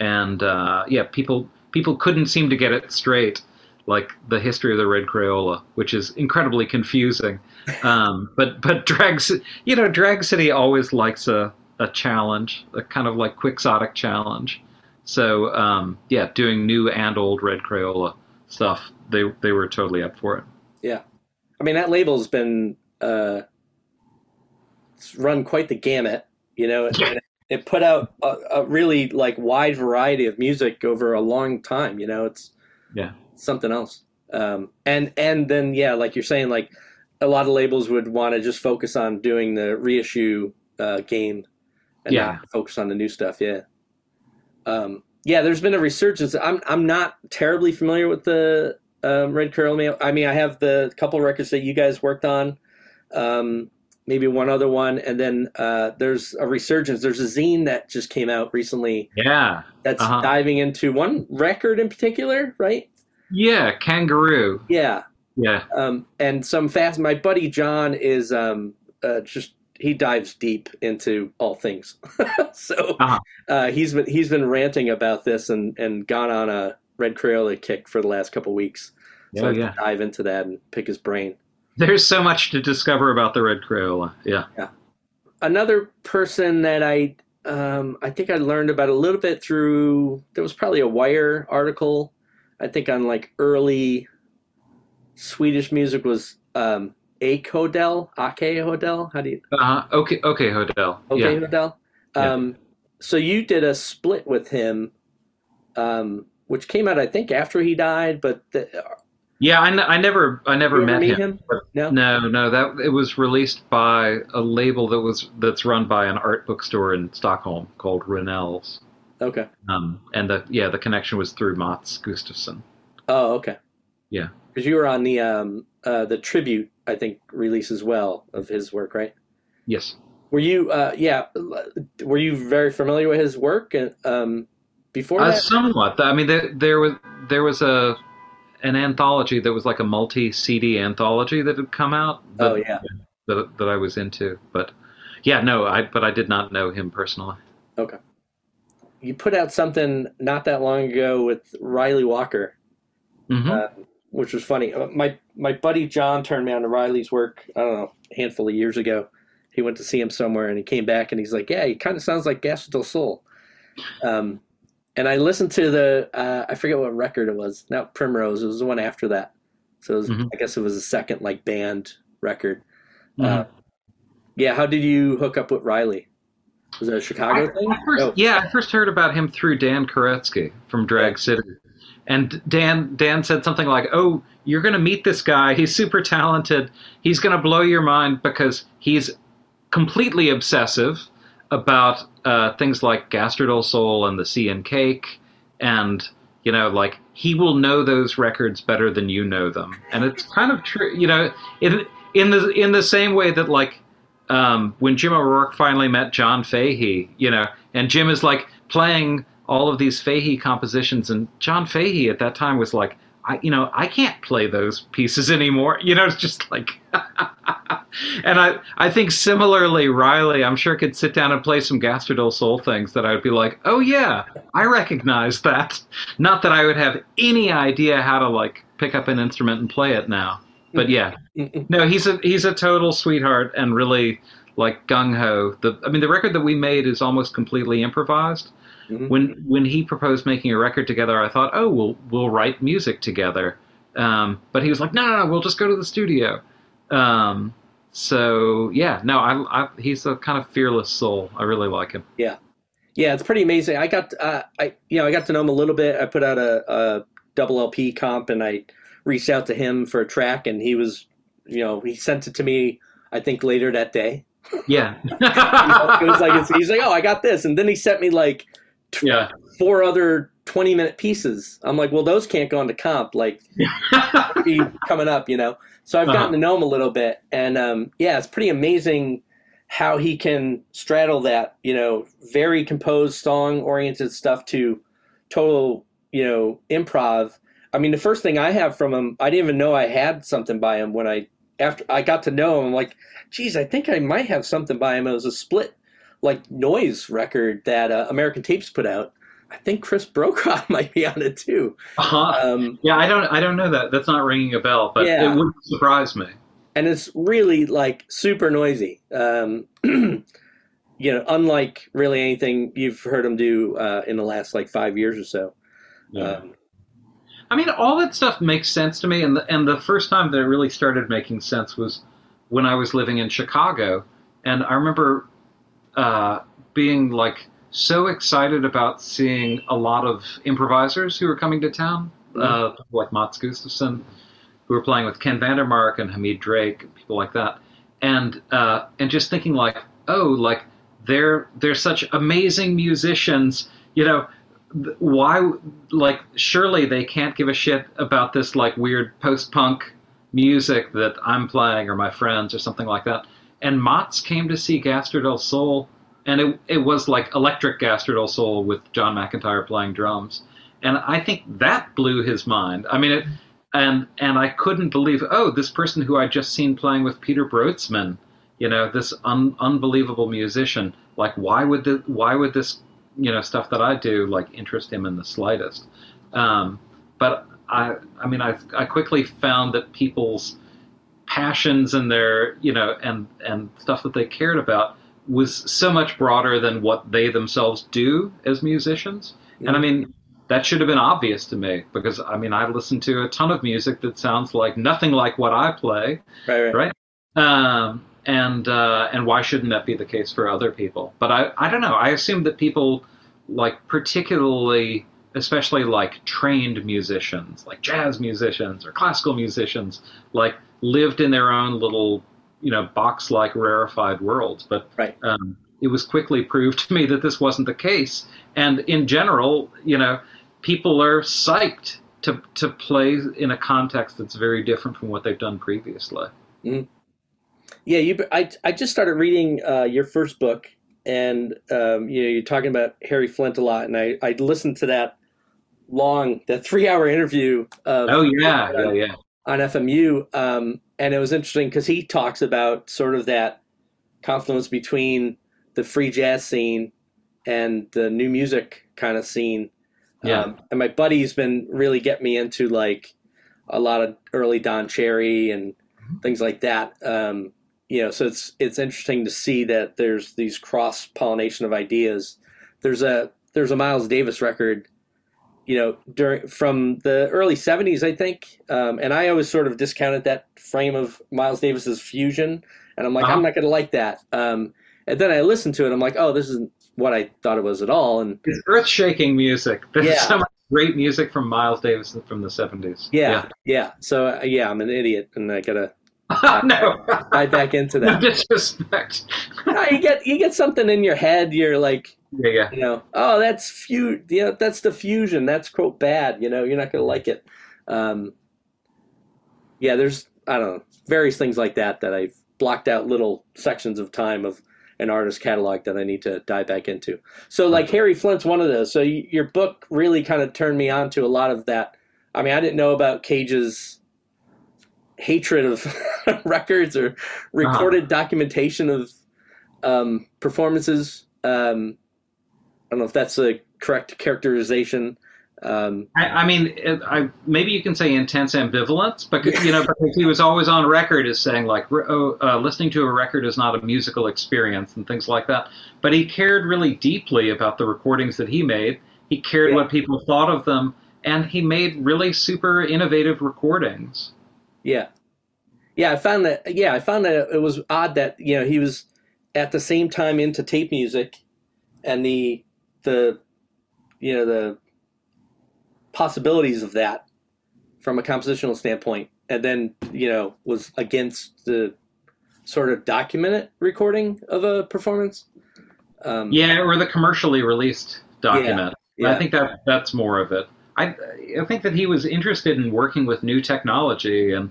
and uh, yeah, people people couldn't seem to get it straight, like the history of the Red Crayola, which is incredibly confusing. Um, but but drag, you know, Drag City always likes a a challenge, a kind of like quixotic challenge. So um, yeah, doing new and old Red Crayola stuff, they they were totally up for it. Yeah, I mean, that label's been uh, it's run quite the gamut. You know, it, Yeah. it put out a, a really like wide variety of music over a long time. You know, it's Yeah. Something else. Um, and and then yeah, like you're saying, like a lot of labels would want to just focus on doing the reissue uh, game and Yeah. focus on the new stuff. Yeah. Um, yeah, there's been a resurgence. I'm I'm not terribly familiar with the um, Red Crayola. I mean, I have the couple records that you guys worked on, um, maybe one other one, and then uh, there's a resurgence. There's a zine that just came out recently Yeah, that's Uh-huh. diving into one record in particular, right? Yeah, Kangaroo. Yeah, Yeah, um, and some fast. My buddy John is um, uh, just he dives deep into all things. so Uh-huh. uh, he's been he's been ranting about this and and gone on a Red Crayola kick for the last couple weeks. So Oh, yeah. dive into that and pick his brain. There's so much to discover about the Red Crayola. Yeah. Yeah. Another person that I um, I think I learned about a little bit through there was probably a Wire article. I think on like early Swedish music was um, Ake Hodell, Ake Hodell. How do you Uh-huh. okay. Okay. Hodell. Okay, Yeah. Hodell. Yeah. Um, so you did a split with him, um, which came out I think after he died, but the, Yeah. I, n- I never. I never met him. him? No. No, no. That it was released by a label that was that's run by an art bookstore in Stockholm called Rönnells. Okay. Um, and the yeah, the connection was through Mats Gustafsson. Oh, okay. Yeah. Because you were on the um, uh, the tribute, I think, release as well of his work, right? Yes. Were you? Uh, yeah. Were you very familiar with his work and um, before Uh, that? somewhat. I mean, there, there was there was a an anthology that was like a multi CD anthology that had come out. That, oh yeah. that, that I was into. But yeah, no, I but I did not know him personally. You put out something not that long ago with Ryley Walker. hmm uh, which was funny. Uh, My my buddy John turned me on to Ryley's work. I don't know, a handful of years ago. He went to see him somewhere, and he came back, and he's like, "Yeah, he kind of sounds like Gastr del Sol." Um, and I listened to the uh, I forget what record it was. Not Primrose. It was the one after that. So it was, Mhm. I guess it was a second like band record. Mhm. Uh, yeah. How did you hook up with Ryley? Was that a Chicago thing? I first, Oh, Yeah, I first heard about him through Dan Koretzky from Drag City. And Dan Dan said something like, "Oh, you're going to meet this guy. He's super talented. He's going to blow your mind because he's completely obsessive about uh, things like Gastr del Sol and the Sea and Cake, and you know, like he will know those records better than you know them. And it's kind of true, you know, in in the in the same way that like um, when Jim O'Rourke finally met John Fahey, you know, and Jim is like playing all of these Fahey compositions, and John Fahey at that time was like, I, you know, I can't play those pieces anymore. You know, it's just like, and I, I think similarly, Ryley, I'm sure could sit down and play some Gastr del Sol things that I would be like, oh yeah, I recognize that. Not that I would have any idea how to like pick up an instrument and play it now, but yeah, no, he's a he's a total sweetheart and really like Gung Ho. The I mean, the record that we made is almost completely improvised. Mhm. When when he proposed making a record together, I thought, oh, we'll we'll write music together. Um, but he was like, no, no, no, we'll just go to the studio. Um, so yeah, no, I, I he's a kind of fearless soul. I really like him. Yeah, yeah, it's pretty amazing. I got, uh, I you know, I got to know him a little bit. I put out a, a double LP comp, and I reached out to him for a track, and he was, you know, he sent it to me. I think later that day. Yeah, You know, it was like he's like, oh, I got this, and then he sent me like yeah. four other twenty minute pieces. I'm like, well, those can't go into comp. Like, be coming up, you know. So I've gotten Uh-huh. to know him a little bit, and um, yeah, it's pretty amazing how he can straddle that, you know, very composed, song-oriented stuff to total, you know, improv. I mean, the first thing I have from him, I didn't even know I had something by him when I after I got to know him. I'm like, geez, I think I might have something by him. It was a split, like noise record that uh, American Tapes put out. I think Chris Brokaw might be on it too. Uh-huh. Um, Yeah, I don't I don't know that. That's not ringing a bell, but Yeah. it wouldn't surprise me. and it's really like super noisy. Um, you know, unlike really anything you've heard him do uh, in the last like five years or so. Um, I mean, all that stuff makes sense to me, and the, and the first time that it really started making sense was when I was living in Chicago, and I remember uh, being like so excited about seeing a lot of improvisers who were coming to town, uh, like Mats Gustafsson, who were playing with Ken Vandermark and Hamid Drake, and people like that, and uh, and just thinking like, oh, like they're they're such amazing musicians, you know why like surely they can't give a shit about this like weird post-punk music that I'm playing or my friends or something like that. And Mats came to see Gastr del Sol and it it was like electric Gastr del Sol with John McEntire playing drums. And I think that blew his mind. I mean it and and I couldn't believe oh this person who I just seen playing with Peter Brötzmann, you know, this un, unbelievable musician, like why would the why would this you know stuff that I do like interest him in the slightest. Um, but I I mean I I quickly found that people's passions and their you know and and stuff that they cared about was so much broader than what they themselves do as musicians. And I mean that should have been obvious to me because I mean I listen to a ton of music that sounds like nothing like what I play right, right, Right. um, and uh, and why shouldn't that be the case for other people? But I, I don't know. I assume that people like particularly, especially like trained musicians, like jazz musicians or classical musicians, like lived in their own little you know box-like rarefied worlds. But Right. um, it was quickly proved to me that this wasn't the case. And in general, you know, people are psyched to to play in a context that's very different from what they've done previously. Yeah, you. I I just started reading uh, your first book, and um, you know you're talking about Henry Flynt a lot, and I I listened to that long, that three hour interview. Of, Oh yeah, yeah, yeah. on FMU, um, and it was interesting because he talks about sort of that confluence between the free jazz scene and the new music kind of scene. Yeah. Um, and my buddy's been really getting me into like a lot of early Don Cherry and things like that. Um, you know, so it's it's interesting to see that there's these cross pollination of ideas. There's a there's a Miles Davis record you know, during from the early '70s, I think, um, and I always sort of discounted that frame of Miles Davis's fusion, and I'm like, Uh-huh. I'm not going to like that. Um, and then I listened to it, I'm like, oh, this isn't what I thought it was at all. And It's earth-shaking music. There's Yeah. so much great music from Miles Davis from the '70s. yeah, yeah. So uh, yeah, I'm an idiot, and I gotta Yeah. no, dive back into that. no disrespect. No, you get you get something in your head. You're like, yeah, yeah. you know, oh, that's you know, that's the fusion. That's quote bad. You know, you're not gonna like it. Um, yeah, there's I don't know various things like that that I've blocked out little sections of time of an artist catalog that I need to dive back into. So like Henry Flynt's one of those. So y- your book really kind of turned me on to a lot of that. I mean, I didn't know about Cage's hatred of records or recorded documentation of um, performances. Um, I don't know if that's a correct characterization. Um, I, I mean, I, maybe you can say intense ambivalence, but you know, because he was always on record as saying like, oh, uh, listening to a record is not a musical experience and things like that. But he cared really deeply about the recordings that he made. He cared Yeah. what people thought of them, and he made really super innovative recordings. Yeah, yeah. I found that. Yeah, I found that it was odd that you know he was at the same time into tape music, and the the you know the possibilities of that from a compositional standpoint, and then you know was against the sort of documented recording of a performance. Um, Yeah, or the commercially released document. yeah. I think that that's more of it. I I think that he was interested in working with new technology, and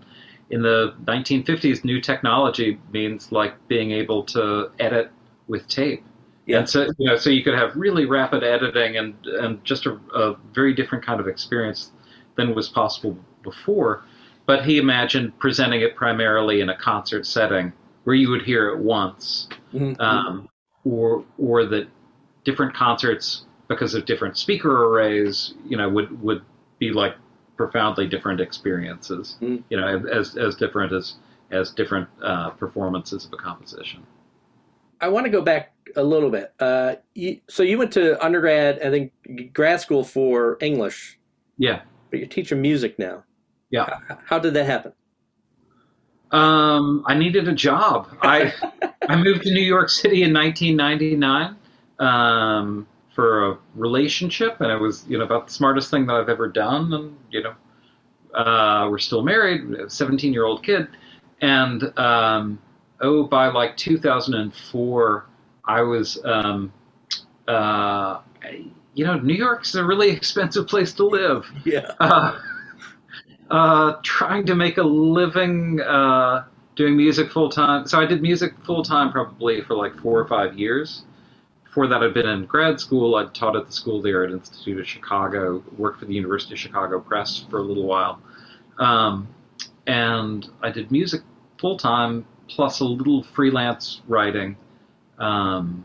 in the 1950s, new technology means like being able to edit with tape. Yeah. And so you know, so you could have really rapid editing and and just a, a very different kind of experience than was possible before. But he imagined presenting it primarily in a concert setting where you would hear it once Mhm. um, or or that different concerts because of different speaker arrays, you know, would would be like profoundly different experiences, Mm. you know, as as different as as different uh, performances of a composition. I want to go back a little bit. Uh, you, so you went to undergrad, and then grad school for English, Yeah. but you're teaching music now. Yeah. How, how did that happen? Um, I needed a job. I I moved to New York City in 1999 um, for a relationship, and it was you know about the smartest thing that I've ever done. And you know, uh, we're still married, 17 year old kid, and um, oh, by like 2004, I was um, uh, you know, New York's a really expensive place to live Yeah. uh, uh, trying to make a living uh, doing music full time. So I did music full time probably for like four or five years. Before that, I'd been in grad school. I'd taught at the School of the Art Institute of Chicago, worked for the University of Chicago Press for a little while. Um, and I did music full time plus a little freelance writing um,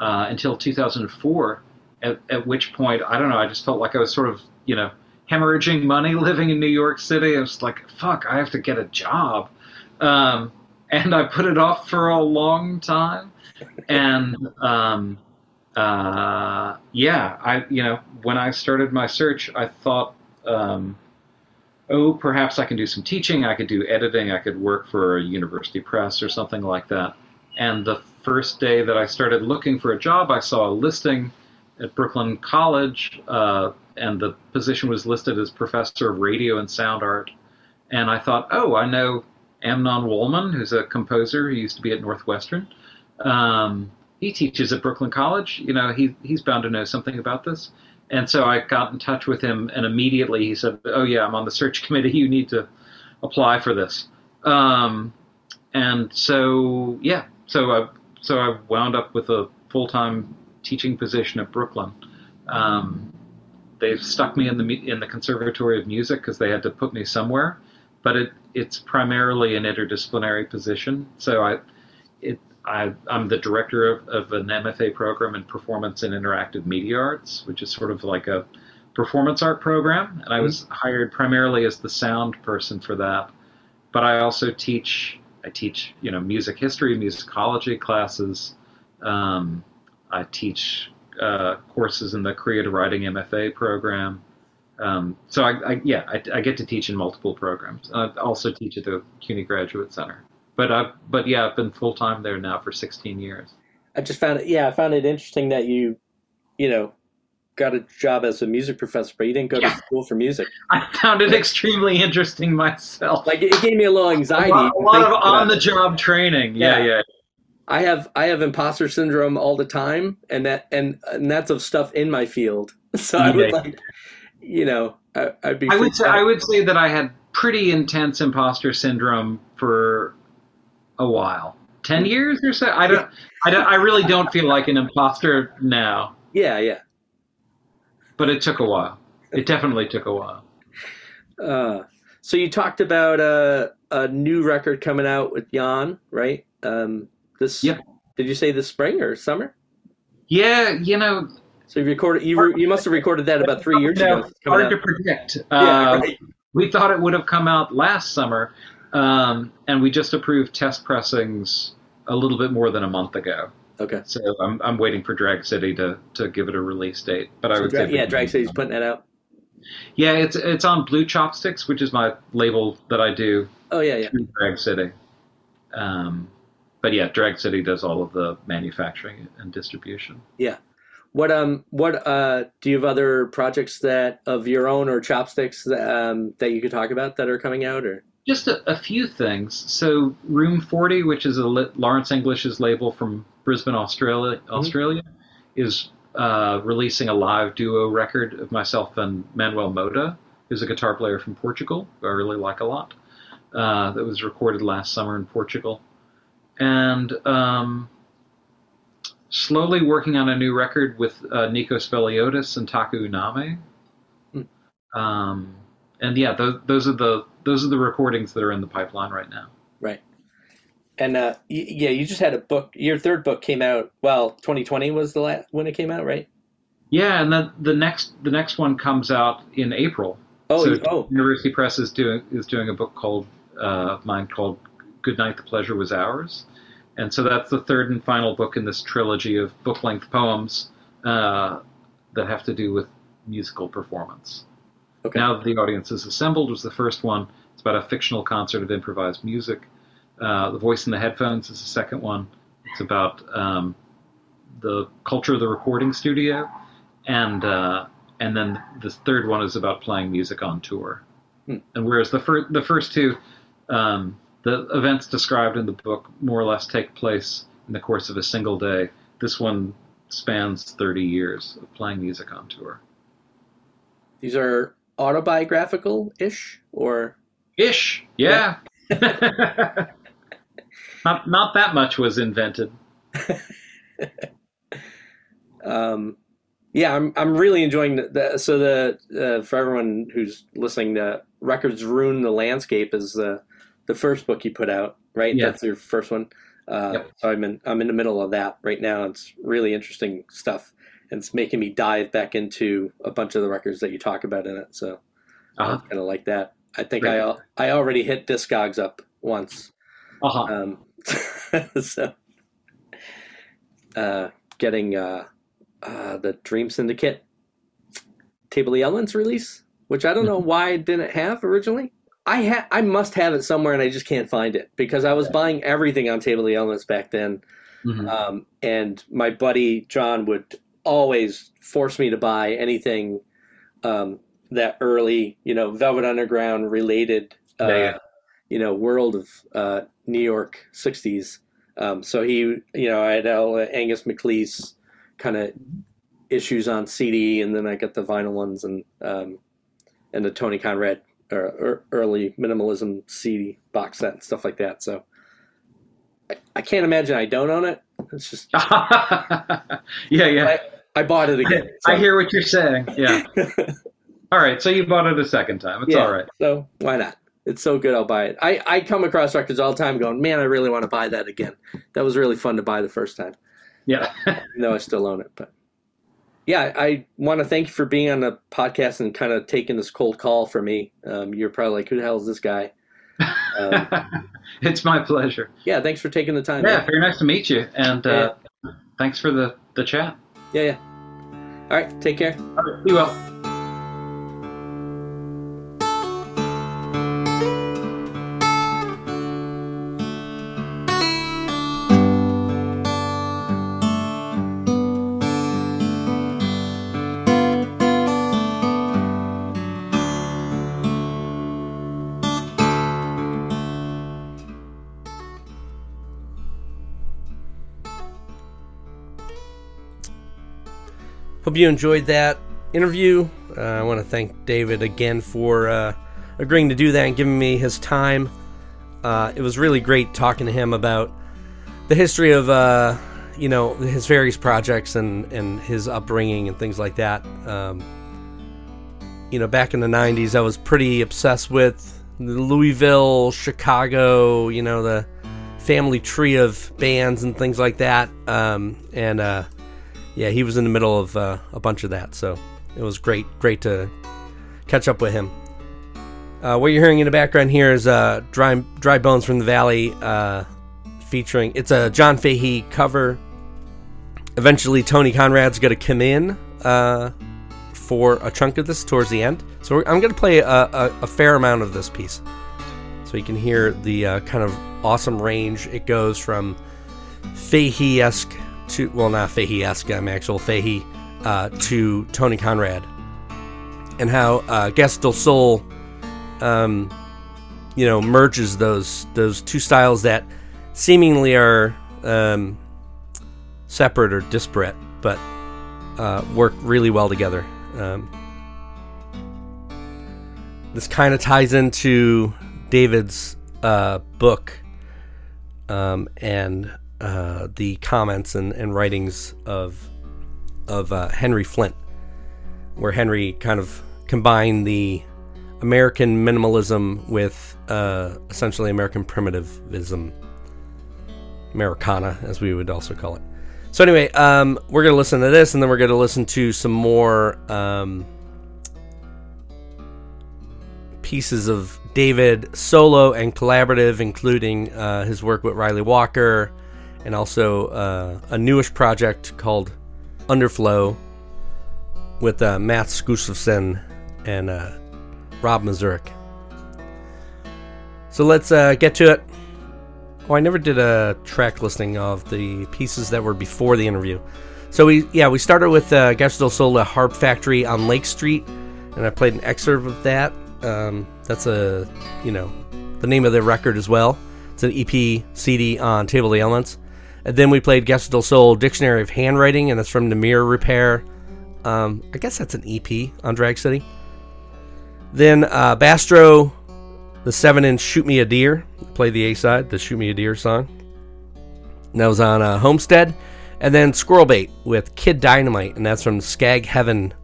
uh, until 2004 at, at which point I don't know. I just felt like I was sort of you know hemorrhaging money living in New York City. I was like, fuck, I have to get a job, um, and I put it off for a long time. And um, uh, yeah, I you know when I started my search, I thought. Um, Oh, perhaps I can do some teaching. I could do editing. I could work for a university press or something like that. And the first day that I started looking for a job, I saw a listing at Brooklyn College, uh, and the position was listed as professor of radio and sound art. And I thought, oh, I know Amnon Wolman, who's a composer who used to be at Northwestern. Um, he teaches at Brooklyn College. You know, he he's bound to know something about this. And so I got in touch with him, and immediately he said, "Oh yeah, I'm on the search committee. You need to apply for this." Um, and so yeah, so I so I wound up with a full time teaching position at Brooklyn. Um, they stuck me in the in the Conservatory of Music because they had to put me somewhere, but it it's primarily an interdisciplinary position. So I I, I'm the director of, of an MFA program in performance and interactive media arts, which is sort of like a performance art program, and I was hired primarily as the sound person for that. But I also teach I teach you know music history, musicology classes. Um, I teach uh, courses in the creative writing MFA program. Um, so I, I yeah I, I get to teach in multiple programs. I also teach at the CUNY Graduate Center. But I but yeah I've been full time there now for 16 years. I just found it. Yeah, I found it interesting that you, you know, got a job as a music professor, but you didn't go Yeah. to school for music. I found it extremely interesting myself. Like it gave me a little a anxiety. lot, a lot of on the job training. Yeah, Yeah. yeah. I have I have imposter syndrome all the time, and that and and that's of stuff in my field. So I would like, you know, I, I'd be. I would say out. I would say that I had pretty intense imposter syndrome for a while, ten years or so. I don't. I don't. I really don't feel like an imposter now, Yeah, yeah. but it took a while. It definitely took a while. Uh, so you talked about uh, a new record coming out with Jan, right? Um, this. Yep. Did you say this spring or summer? Yeah, you know, So you recorded. You re, you must have recorded that about three years ago. Hard to predict. Yeah, Uh, right. We thought it would have come out last summer, um, and we just approved test pressings a little bit more than a month ago. Okay. So I'm, I'm waiting for Drag City to, to give it a release date. But I would Dra- say yeah, Drag City's putting that out. Yeah, it's it's on Blue Chopsticks, which is my label that I do Oh yeah, yeah. Drag City. Um, but yeah, Drag City does all of the manufacturing and distribution. Yeah. What um what uh do you have other projects that of your own or chopsticks that, um that you could talk about that are coming out or Just a, a few things. So Room 40, which is a Lawrence English's label from Brisbane, Australia, Australia, is uh, releasing a live duo record of myself and Manuel Mota, who's a guitar player from Portugal, who I really like a lot. Uh, that was recorded last summer in Portugal, and um, slowly working on a new record with uh, Nikos Veliotis and Taku Unami. Hmm. Um, and yeah, those, those are the those are the recordings that are in the pipeline right now. right and uh y- yeah you just had a book your third book came out well 2020 was the last when it came out right Yeah, and then the next the next one comes out in April. oh so oh University Press is doing is doing a book called uh, mine called Good Night, the Pleasure Was Ours, and so that's the third and final book in this trilogy of book length poems uh, that have to do with musical performance. Okay Now that the audience is assembled was the first one. It's about a fictional concert of improvised music. Uh, the voice in the headphones is the second one. It's about um, the culture of the recording studio, and uh, and then the third one is about playing music on tour. Hmm. And whereas the first the first two, um, the events described in the book more or less take place in the course of a single day. This one spans 30 years of playing music on tour. these are autobiographical ish or Ish, yeah. not not that much was invented. um yeah i'm i'm really enjoying the, the so the uh, for everyone who's listening the records ruin the landscape is the the first book you put out right Yeah. that's your first one uh Yep. so i'm in i'm in the middle of that right now it's really interesting stuff and it's making me dive back into a bunch of the records that you talk about in it so Uh-huh. kind of like that i think i i already hit discogs up once Uh-huh. um, so, uh, getting uh, uh, the Dream Syndicate Table of Elements release, which I don't know why I didn't have originally. I ha- I must have it somewhere, and I just can't find it because I was buying everything on Table of Elements back then. Mhm. Um, and my buddy John would always force me to buy anything um, that early, you know, Velvet Underground related, uh, Yeah, yeah. you know, world of uh, New York '60s. Um, so he, you know, I had all uh, Angus MacLise kind of issues on CD, and then I got the vinyl ones and um, and the Tony Conrad or, or early minimalism CD box set and stuff like that. So I, I can't imagine I don't own it. It's just yeah, yeah. I bought it again. I hear what you're saying. Yeah. All right. So you bought it a second time. It's Yeah. all right. So why not? It's so good, I'll buy it. I, I come across records all the time going, man, I really want to buy that again. That was really fun to buy the first time. Yeah. though I still own it. But yeah, I want to thank you for being on the podcast and kind of taking this cold call for me. Um, you're probably like, who the hell is this guy? Um, it's my pleasure. yeah, thanks for taking the time. Yeah, man. very nice to meet you, and uh, thanks for the the chat. Yeah, yeah. All right, take care. All right, be well. Hope you enjoyed that interview. Uh, I want to thank David again for uh, agreeing to do that and giving me his time. Uh, it was really great talking to him about the history of, uh, you know, his various projects and, and his upbringing and things like that. Um, you know, back in the 90s, I was pretty obsessed with Louisville, Chicago, you know, the family tree of bands and things like that. Um, and, uh, yeah, he was in the middle of uh, a bunch of that, so it was great, great to catch up with him. Uh, what you're hearing in the background here is uh, "Dry Dry Bones from the Valley," uh, featuring it's a John Fahey cover. Eventually, Tony Conrad's going to come in uh, for a chunk of this towards the end, so I'm going to play a, a, a, fair amount of this piece, so you can hear the uh, kind of awesome range it goes from Fahey esque to well, not Fahey esque, I'm actual Fahey uh, to Tony Conrad, and how uh, Gastr del Sol um, you know, merges those those two styles that seemingly are um, separate or disparate, but uh, work really well together. Um, this kind of ties into David's uh, book um, and uh, the comments and, and, writings of of uh, Henry Flynt, where Henry kind of combined the American minimalism with uh, essentially American primitivism, Americana, as we would also call it. So anyway, um, we're gonna listen to this, and then we're gonna listen to some more um, pieces of David solo and collaborative, including uh, his work with Ryley Walker, and also uh, a newish project called Underflow with uh, Mats and uh, Rob Mazurek. So let's uh, get to it. Oh, I never did a track listing of the pieces that were before the interview. So we, yeah, we started with uh, Gastr del Sol Harp Factory on Lake Street, and I played an excerpt of that. Um, that's a, you know, the name of the record as well. It's an EP CD on Table of Elements. And then we played Gastr del Sol Dictionary of Handwriting, and that's from the Mirror Repair. Um, I guess that's an EP on Drag City. Then uh, Bastro, the 7 inch Shoot Me a Deer, played the A side, the Shoot Me a Deer song. And that was on uh, Homestead. And then Squirrel Bait with Kid Dynamite, and that's from Skag Heaven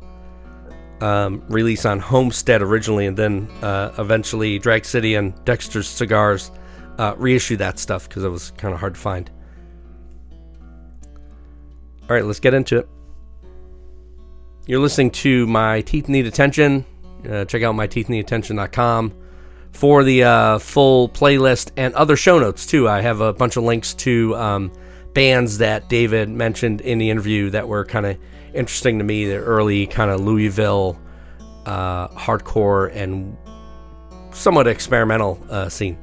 um, release on Homestead originally, and then uh, eventually Drag City and Dexter's Cigars uh, reissued that stuff because it was kind of hard to find. All right, let's get into it. You're listening to My Teeth Need Attention, uh, check out myteethneedattention.com for the uh, full playlist and other show notes too. I have a bunch of links to um, bands that David mentioned in the interview that were kind of interesting to me. The early kind of Louisville uh, hardcore and somewhat experimental uh, scene.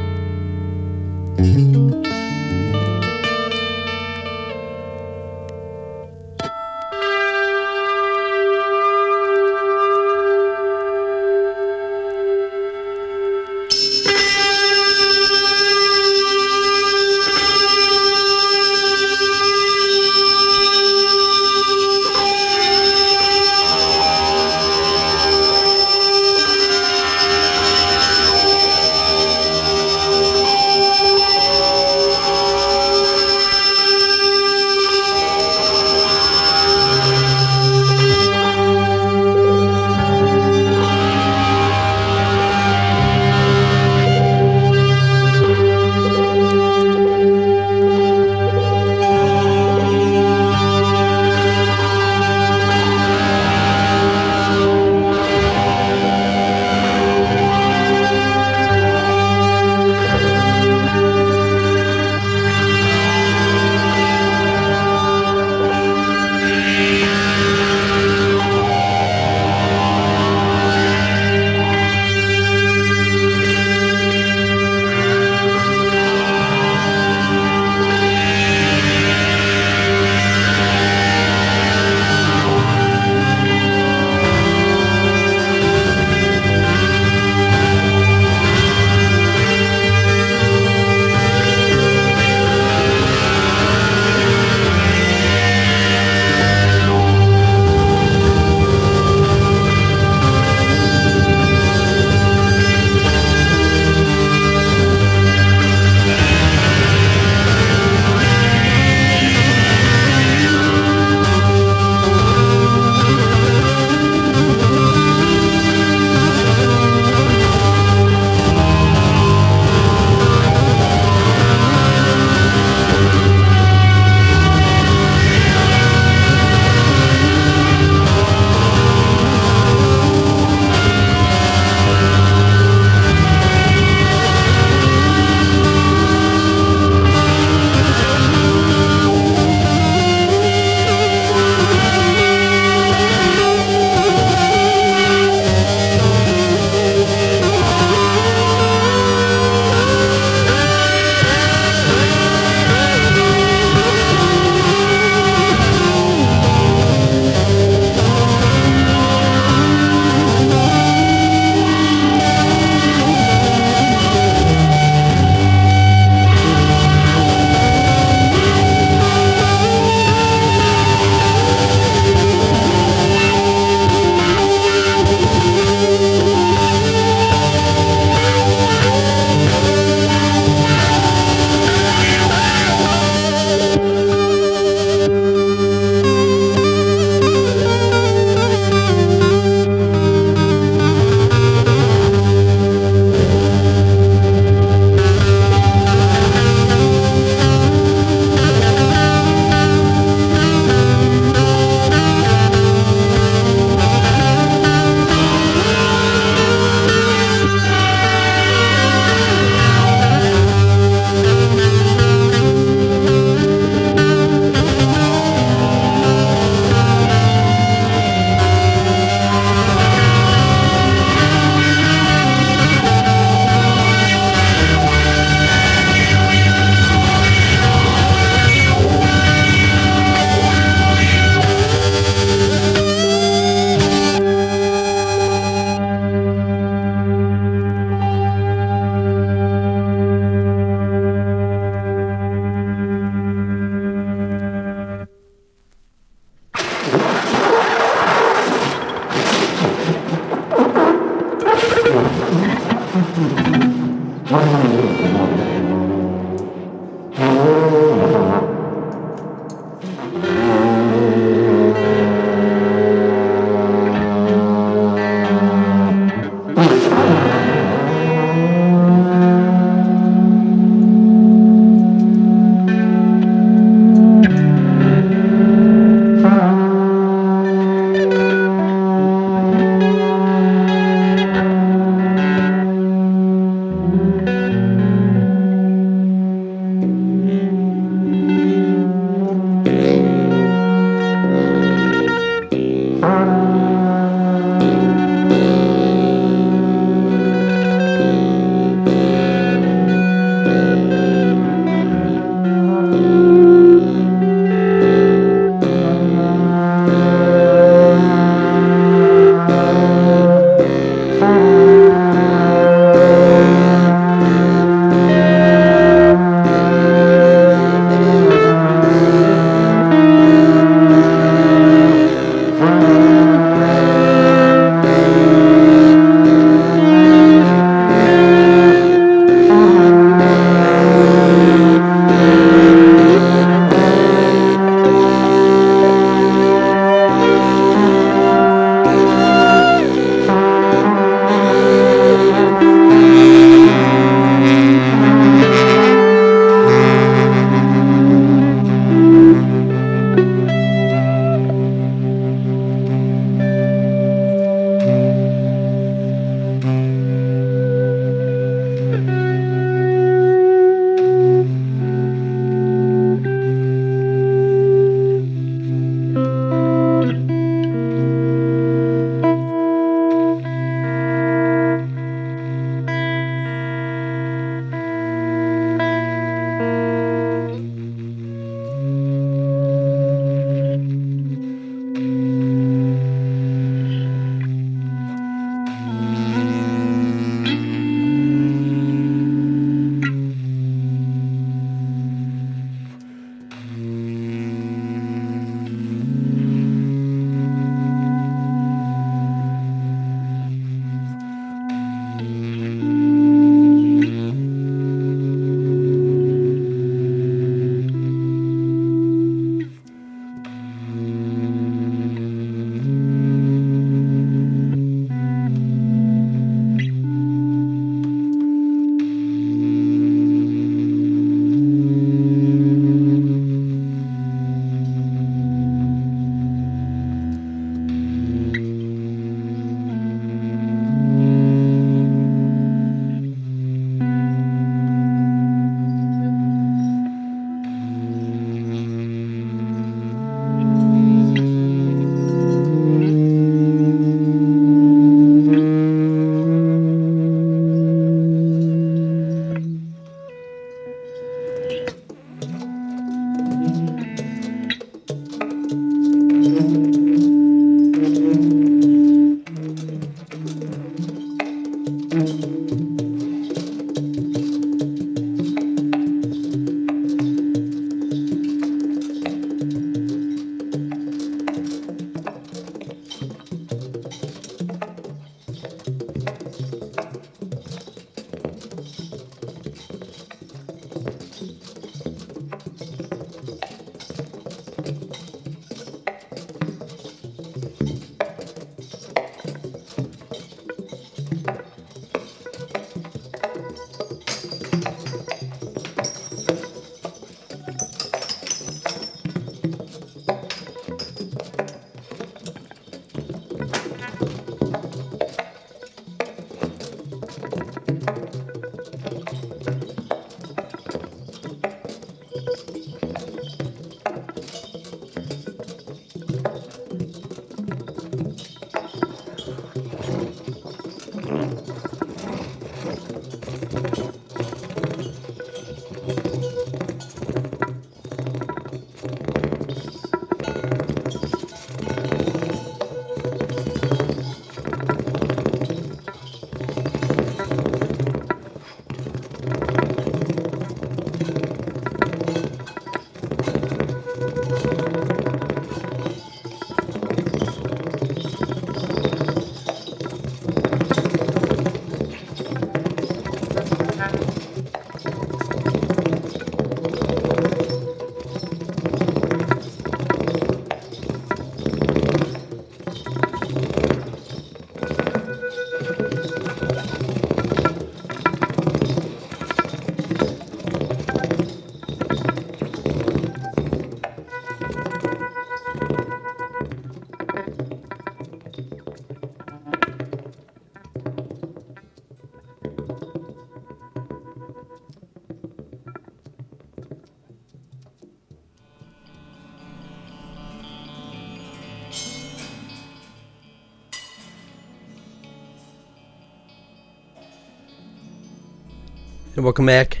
And welcome back.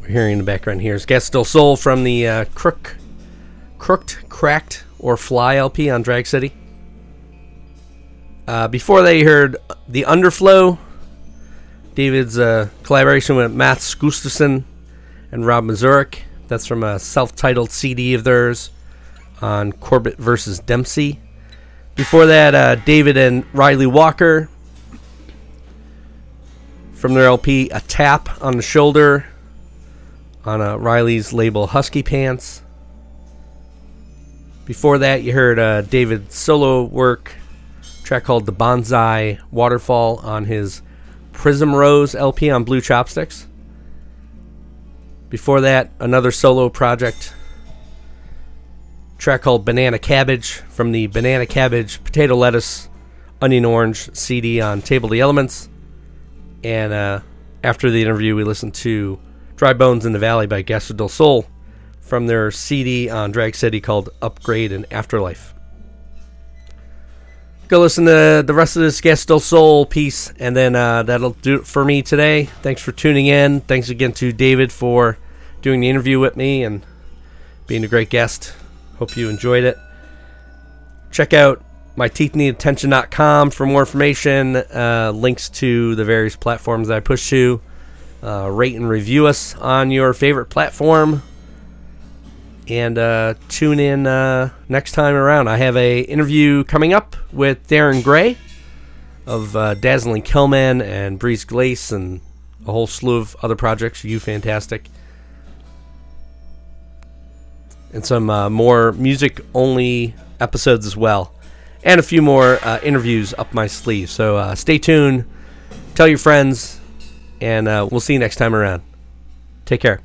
We're hearing in the background here is Gastr del Sol from the uh, Crook, Crooked, Cracked, or Fly LP on Drag City. Uh, before you heard The Underflow, David's uh, collaboration with Mats Gustafsson and Rob Mazurek. That's from a self titled CD of theirs on Corbett versus Dempsey. Before that, uh, David and Ryley Walker from their LP A Tap on the Shoulder on uh, Ryley's label Husky Pants. Before that, you heard uh, David's solo work track called The Bonsai Waterfall on his Prism Rose LP on Blue Chopsticks. Before that, another solo project track called Banana Cabbage from the Banana Cabbage Potato Lettuce Onion Orange CD on Table the Elements. And uh, after the interview, we listened to Dry Bones in the Valley by Gastr del Sol from their CD on Drag City called Upgrade and Afterlife. Go listen to the rest of this Gastr del Sol piece, and then uh, that'll do it for me today. Thanks for tuning in. Thanks again to David for doing the interview with me and being a great guest. Hope you enjoyed it. Check out my teethneedattention.com for more information, uh, links to the various platforms that I push to. Uh, rate and review us on your favorite platform. And uh, tune in uh, next time around. I have a interview coming up with Darin Gray of uh, Dazzling Killmen and Brise-Glace and a whole slew of other projects. You fantastic and some uh, more music only episodes as well, and a few more uh, interviews up my sleeve. So uh, stay tuned, tell your friends, and uh, we'll see you next time around. Take care.